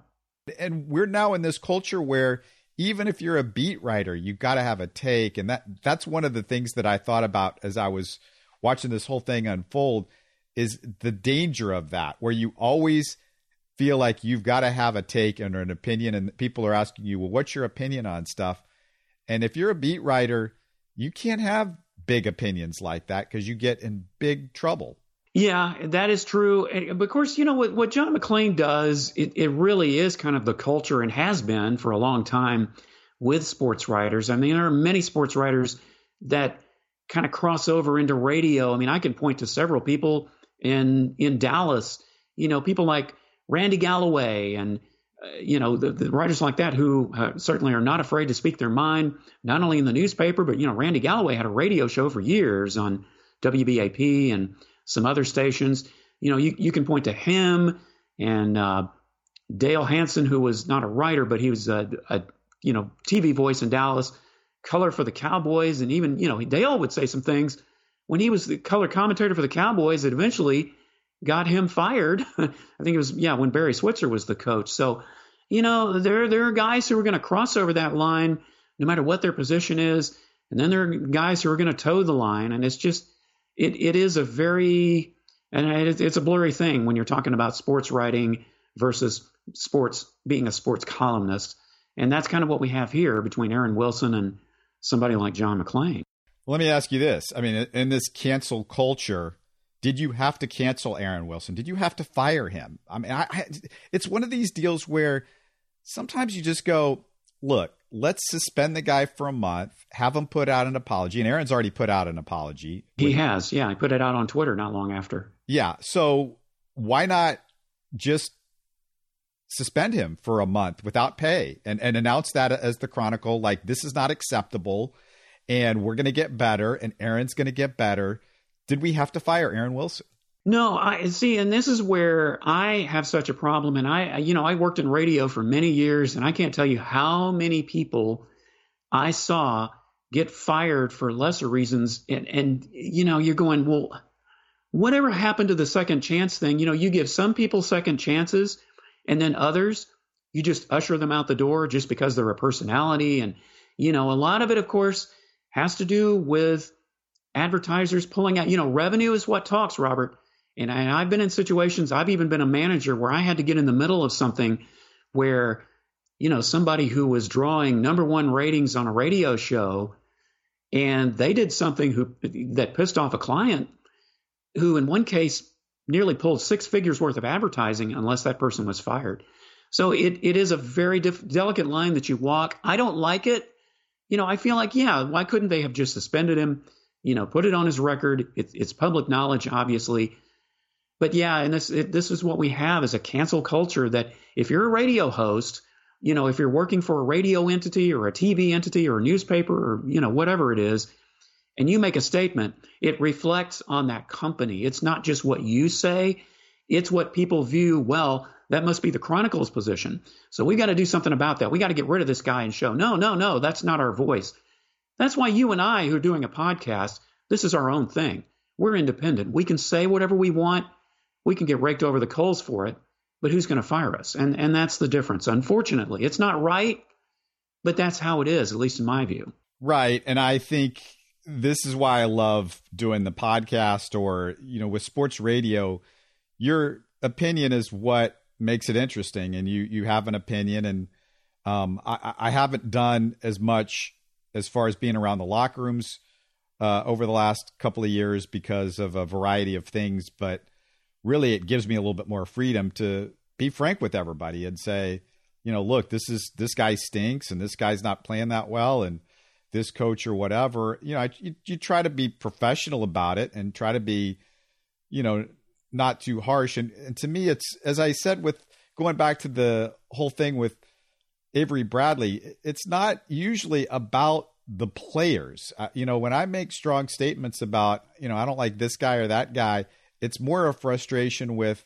And we're now in this culture where even if you're a beat writer, you got to have a take, and that that's one of the things that I thought about as I was watching this whole thing unfold is the danger of that, where you always feel like you've got to have a take and an opinion, and people are asking you, "Well, what's your opinion on stuff?" And if you're a beat writer, you can't have big opinions like that because you get in big trouble. Yeah, that is true. And of course, you know what, what John McClain does, it, it really is kind of the culture and has been for a long time with sports writers. I mean, there are many sports writers that kind of cross over into radio. I mean, I can point to several people in in Dallas, you know, people like Randy Galloway and uh, you know the, the, writers like that who uh, certainly are not afraid to speak their mind, not only in the newspaper, but you know, Randy Galloway had a radio show for years on WBAP and some other stations. You know, you, you can point to him and uh, Dale Hansen, who was not a writer, but he was a, a, you know TV voice in Dallas, color for the Cowboys, and even you know Dale would say some things when he was the color commentator for the Cowboys it eventually got him fired. I think it was yeah when Barry Switzer was the coach. So you know there there are guys who are going to cross over that line no matter what their position is, and then there are guys who are going to toe the line, and it's just it, it is a very and it, it's a blurry thing when you're talking about sports writing versus sports being a sports columnist and that's kind of what we have here between aaron wilson and somebody like john mcclain let me ask you this i mean in this cancel culture did you have to cancel aaron wilson did you have to fire him i mean I, I, it's one of these deals where sometimes you just go look let's suspend the guy for a month, have him put out an apology. And Aaron's already put out an apology. He has, yeah. I put it out on Twitter not long after. Yeah. So why not just suspend him for a month without pay and, and announce that as the Chronicle, like this is not acceptable and we're going to get better and Aaron's going to get better. Did we have to fire Aaron Wilson? No, I see, and this is where I have such a problem. And I, you know, I worked in radio for many years, and I can't tell you how many people I saw get fired for lesser reasons. And, and you know, you're going, well, whatever happened to the second chance thing? You know, you give some people second chances, and then others, you just usher them out the door just because they're a personality. And, you know, a lot of it, of course, has to do with advertisers pulling out, you know, revenue is what talks, Robert. And I, have been in situations, I've even been a manager where I had to get in the middle of something where, you know, somebody who was drawing number one ratings on a radio show and they did something who, that pissed off a client who, in one case, nearly pulled six figures worth of advertising unless that person was fired. So it, it is a very diff- delicate line that you walk. I don't like it. You know, I feel like, yeah, why couldn't they have just suspended him? You know, put it on his record. It, it's public knowledge, obviously but yeah, and this it, this is what we have is a cancel culture that if you're a radio host, you know, if you're working for a radio entity or a TV entity or a newspaper or you know whatever it is, and you make a statement, it reflects on that company. It's not just what you say. It's what people view, well, that must be the Chronicles position. So we got to do something about that. We got to get rid of this guy and show, no, no, no, that's not our voice. That's why you and I, who are doing a podcast, this is our own thing. We're independent. We can say whatever we want. We can get raked over the coals for it, but who's going to fire us? And and that's the difference. Unfortunately, it's not right, but that's how it is, at least in my view. Right, and I think this is why I love doing the podcast or you know with sports radio. Your opinion is what makes it interesting, and you you have an opinion, and um, I, I haven't done as much as far as being around the locker rooms uh, over the last couple of years because of a variety of things, but really it gives me a little bit more freedom to be frank with everybody and say, you know, look, this is this guy stinks and this guy's not playing that well and this coach or whatever. You know, I, you, you try to be professional about it and try to be, you know, not too harsh. And, and to me, it's as I said with going back to the whole thing with Avery Bradley, it's not usually about the players. Uh, you know, when I make strong statements about, you know, I don't like this guy or that guy, it's more a frustration with,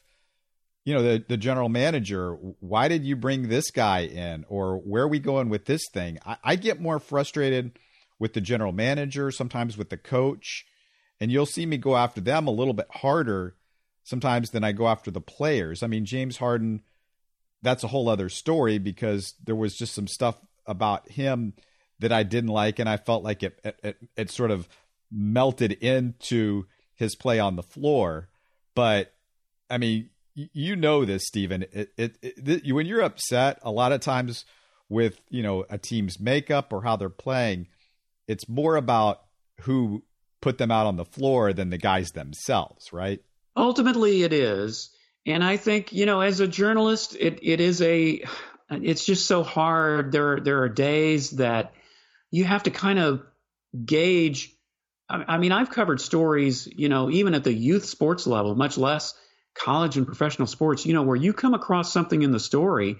you know, the, the general manager. Why did you bring this guy in? Or where are we going with this thing? I, I get more frustrated with the general manager, sometimes with the coach. And you'll see me go after them a little bit harder sometimes than I go after the players. I mean, James Harden, that's a whole other story because there was just some stuff about him that I didn't like, and I felt like it it, it sort of melted into his play on the floor. But I mean, you know this, Stephen. It, it, it, when you're upset, a lot of times with you know a team's makeup or how they're playing, it's more about who put them out on the floor than the guys themselves, right? Ultimately, it is. And I think, you know, as a journalist, it, it is a, it's just so hard. There, there are days that you have to kind of gauge. I, I mean, I've covered stories, you know, even at the youth sports level, much less college and professional sports, you know, where you come across something in the story.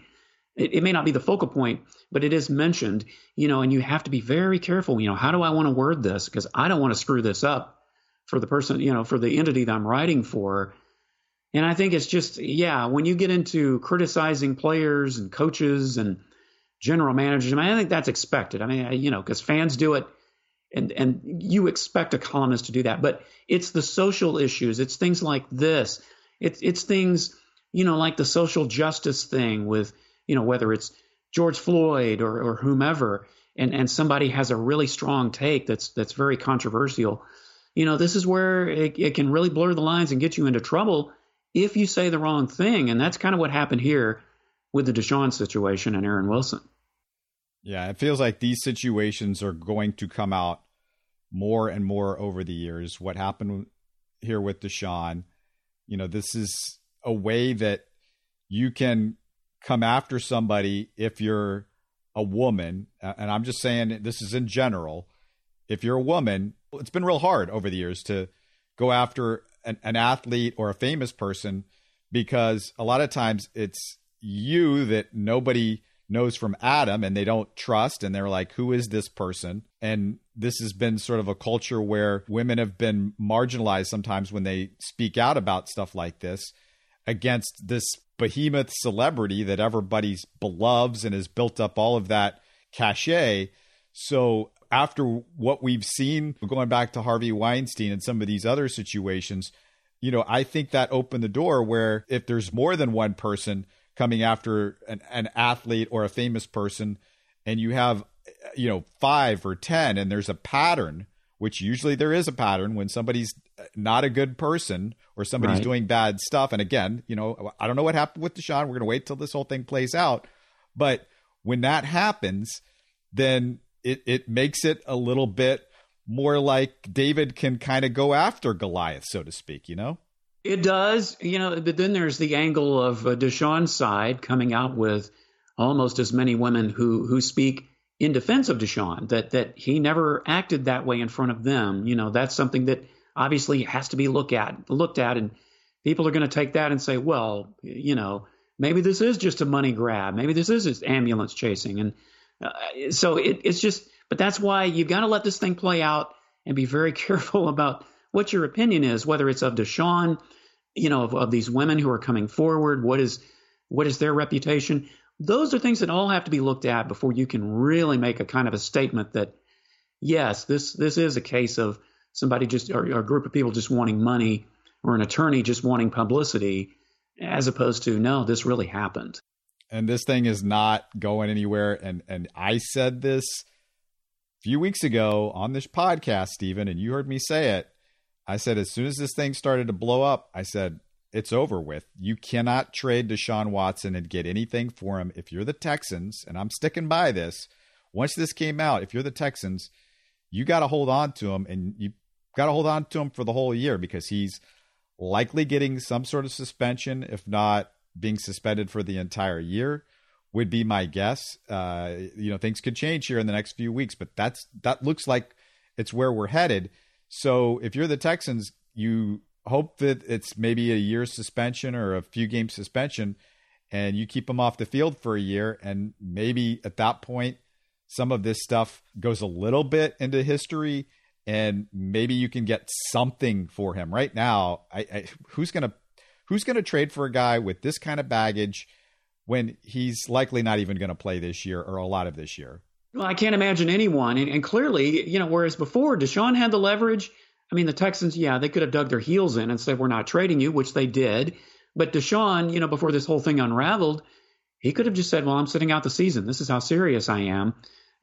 It, it may not be the focal point, but it is mentioned, you know, and you have to be very careful. You know, how do I want to word this? Because I don't want to screw this up for the person, you know, for the entity that I'm writing for. And I think it's just, yeah, when you get into criticizing players and coaches and general managers, I mean, I think that's expected. I mean, you know, because fans do it and, and you expect a columnist to do that. But it's the social issues, it's things like this, it's, it's things, you know, like the social justice thing with, you know, whether it's George Floyd or, or whomever, and, and somebody has a really strong take that's that's very controversial. You know, this is where it, it can really blur the lines and get you into trouble if you say the wrong thing. And that's kind of what happened here with the Deshaun situation and Aaron Wilson. Yeah, it feels like these situations are going to come out more and more over the years. What happened here with Deshaun, you know, this is a way that you can come after somebody if you're a woman. And I'm just saying this is in general. If you're a woman, it's been real hard over the years to go after an, an athlete or a famous person because a lot of times it's you that nobody knows from Adam and they don't trust and they're like, who is this person? And this has been sort of a culture where women have been marginalized sometimes when they speak out about stuff like this against this behemoth celebrity that everybody's beloves and has built up all of that cachet. So after what we've seen going back to Harvey Weinstein and some of these other situations, you know, I think that opened the door where if there's more than one person coming after an, an athlete or a famous person, and you have, you know, five or 10, and there's a pattern, which usually there is a pattern when somebody's not a good person or somebody's right. doing bad stuff. And again, you know, I don't know what happened with Deshaun. We're going to wait till this whole thing plays out. But when that happens, then it, it makes it a little bit more like David can kind of go after Goliath, so to speak, you know? It does, you know, but then there's the angle of uh, Deshaun's side coming out with almost as many women who who speak in defense of Deshaun that that he never acted that way in front of them. You know, that's something that obviously has to be looked at looked at and people are going to take that and say, well, you know, maybe this is just a money grab. Maybe this is just ambulance chasing and uh, so it, it's just, but that's why you've got to let this thing play out and be very careful about what your opinion is, whether it's of Deshaun you know, of, of these women who are coming forward? What is what is their reputation? Those are things that all have to be looked at before you can really make a kind of a statement that yes, this this is a case of somebody just or, or a group of people just wanting money or an attorney just wanting publicity as opposed to no, this really happened. And this thing is not going anywhere. And and I said this a few weeks ago on this podcast, Stephen, and you heard me say it. I said as soon as this thing started to blow up, I said it's over with. You cannot trade Deshaun Watson and get anything for him if you're the Texans, and I'm sticking by this. Once this came out, if you're the Texans, you got to hold on to him, and you got to hold on to him for the whole year because he's likely getting some sort of suspension, if not being suspended for the entire year. Would be my guess. Uh, you know, things could change here in the next few weeks, but that's that looks like it's where we're headed. So if you're the Texans, you hope that it's maybe a year suspension or a few game suspension, and you keep him off the field for a year, and maybe at that point some of this stuff goes a little bit into history and maybe you can get something for him right now I, I, who's gonna who's gonna trade for a guy with this kind of baggage when he's likely not even gonna play this year or a lot of this year? Well i can't imagine anyone. And, and clearly you know whereas before deshaun had the leverage. I mean the texans yeah they could have dug their heels in and said we're not trading you which they did. But deshaun you know before this whole thing unraveled he could have just said well i'm sitting out the season. This is how serious i am.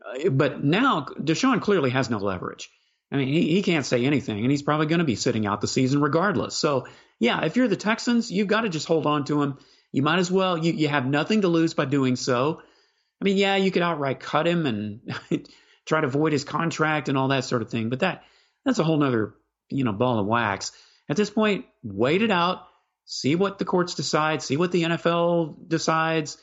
Uh, but now Deshaun clearly has no leverage. I mean, he, he can't say anything, and he's probably going to be sitting out the season regardless. So, yeah, if you're the Texans, you've got to just hold on to him. You might as well. You you have nothing to lose by doing so. I mean, yeah, you could outright cut him and try to void his contract and all that sort of thing, but that that's a whole nother you know ball of wax. At this point, wait it out, see what the courts decide, see what the NFL decides,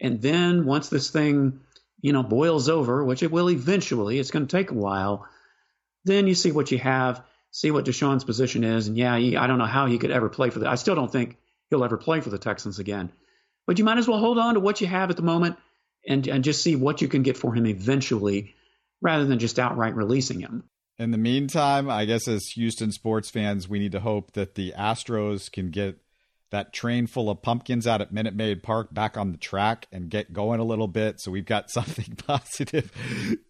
and then once this thing you know, boils over, which it will eventually, it's going to take a while, then you see what you have, see what Deshaun's position is. And yeah, he, I don't know how he could ever play for the, I still don't think he'll ever play for the Texans again. But you might as well hold on to what you have at the moment and, and just see what you can get for him eventually rather than just outright releasing him. In the meantime, I guess as Houston sports fans, we need to hope that the Astros can get that train full of pumpkins out at Minute Maid Park back on the track and get going a little bit. So we've got something positive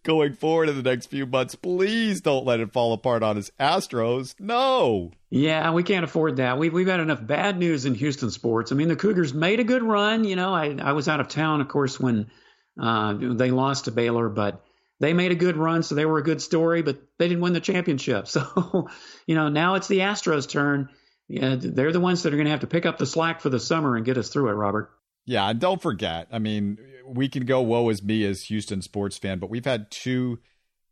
going forward in the next few months. Please don't let it fall apart on us Astros. No. Yeah, we can't afford that. We've we've had enough bad news in Houston sports. I mean, the Cougars made a good run. You know, I I was out of town, of course, when uh, they lost to Baylor, but they made a good run, so they were a good story. But they didn't win the championship. So, you know, now it's the Astros' turn yeah, they're the ones that are going to have to pick up the slack for the summer and get us through it, Robert. Yeah, and don't forget, I mean, we can go woe is me as Houston sports fan, but we've had two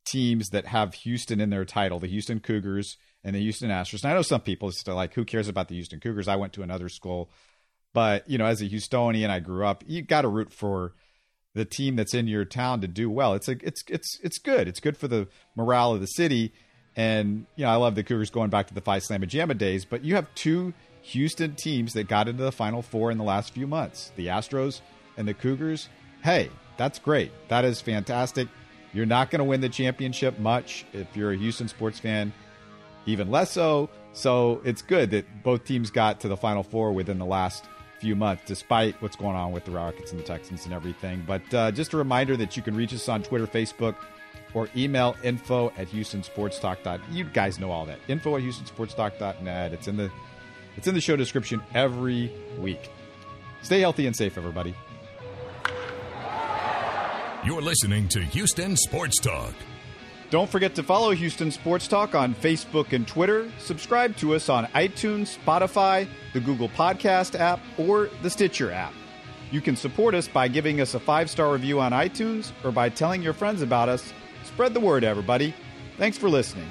teams that have Houston in their title, the Houston Cougars and the Houston Astros. And I know some people still like, who cares about the Houston Cougars? I went to another school. But, you know, as a Houstonian, I grew up, you got to root for the team that's in your town to do well. It's a, it's it's it's good. It's good for the morale of the city. And, you know, I love the Cougars going back to the Phi Slama Jama days, but you have two Houston teams that got into the Final Four in the last few months the Astros and the Cougars. Hey, that's great. That is fantastic. You're not going to win the championship much if you're a Houston sports fan, even less so. So it's good that both teams got to the Final Four within the last few months, despite what's going on with the Rockets and the Texans and everything. But uh, just a reminder that you can reach us on Twitter, Facebook, or email info at houstonsportstalk. You guys know all that. Info at houstonsportstalk.net. It's in the it's in the show description every week. Stay healthy and safe, everybody. You're listening to Houston Sports Talk. Don't forget to follow Houston Sports Talk on Facebook and Twitter. Subscribe to us on iTunes, Spotify, the Google Podcast app, or the Stitcher app. You can support us by giving us a five star review on iTunes or by telling your friends about us Spread the word, everybody. Thanks for listening.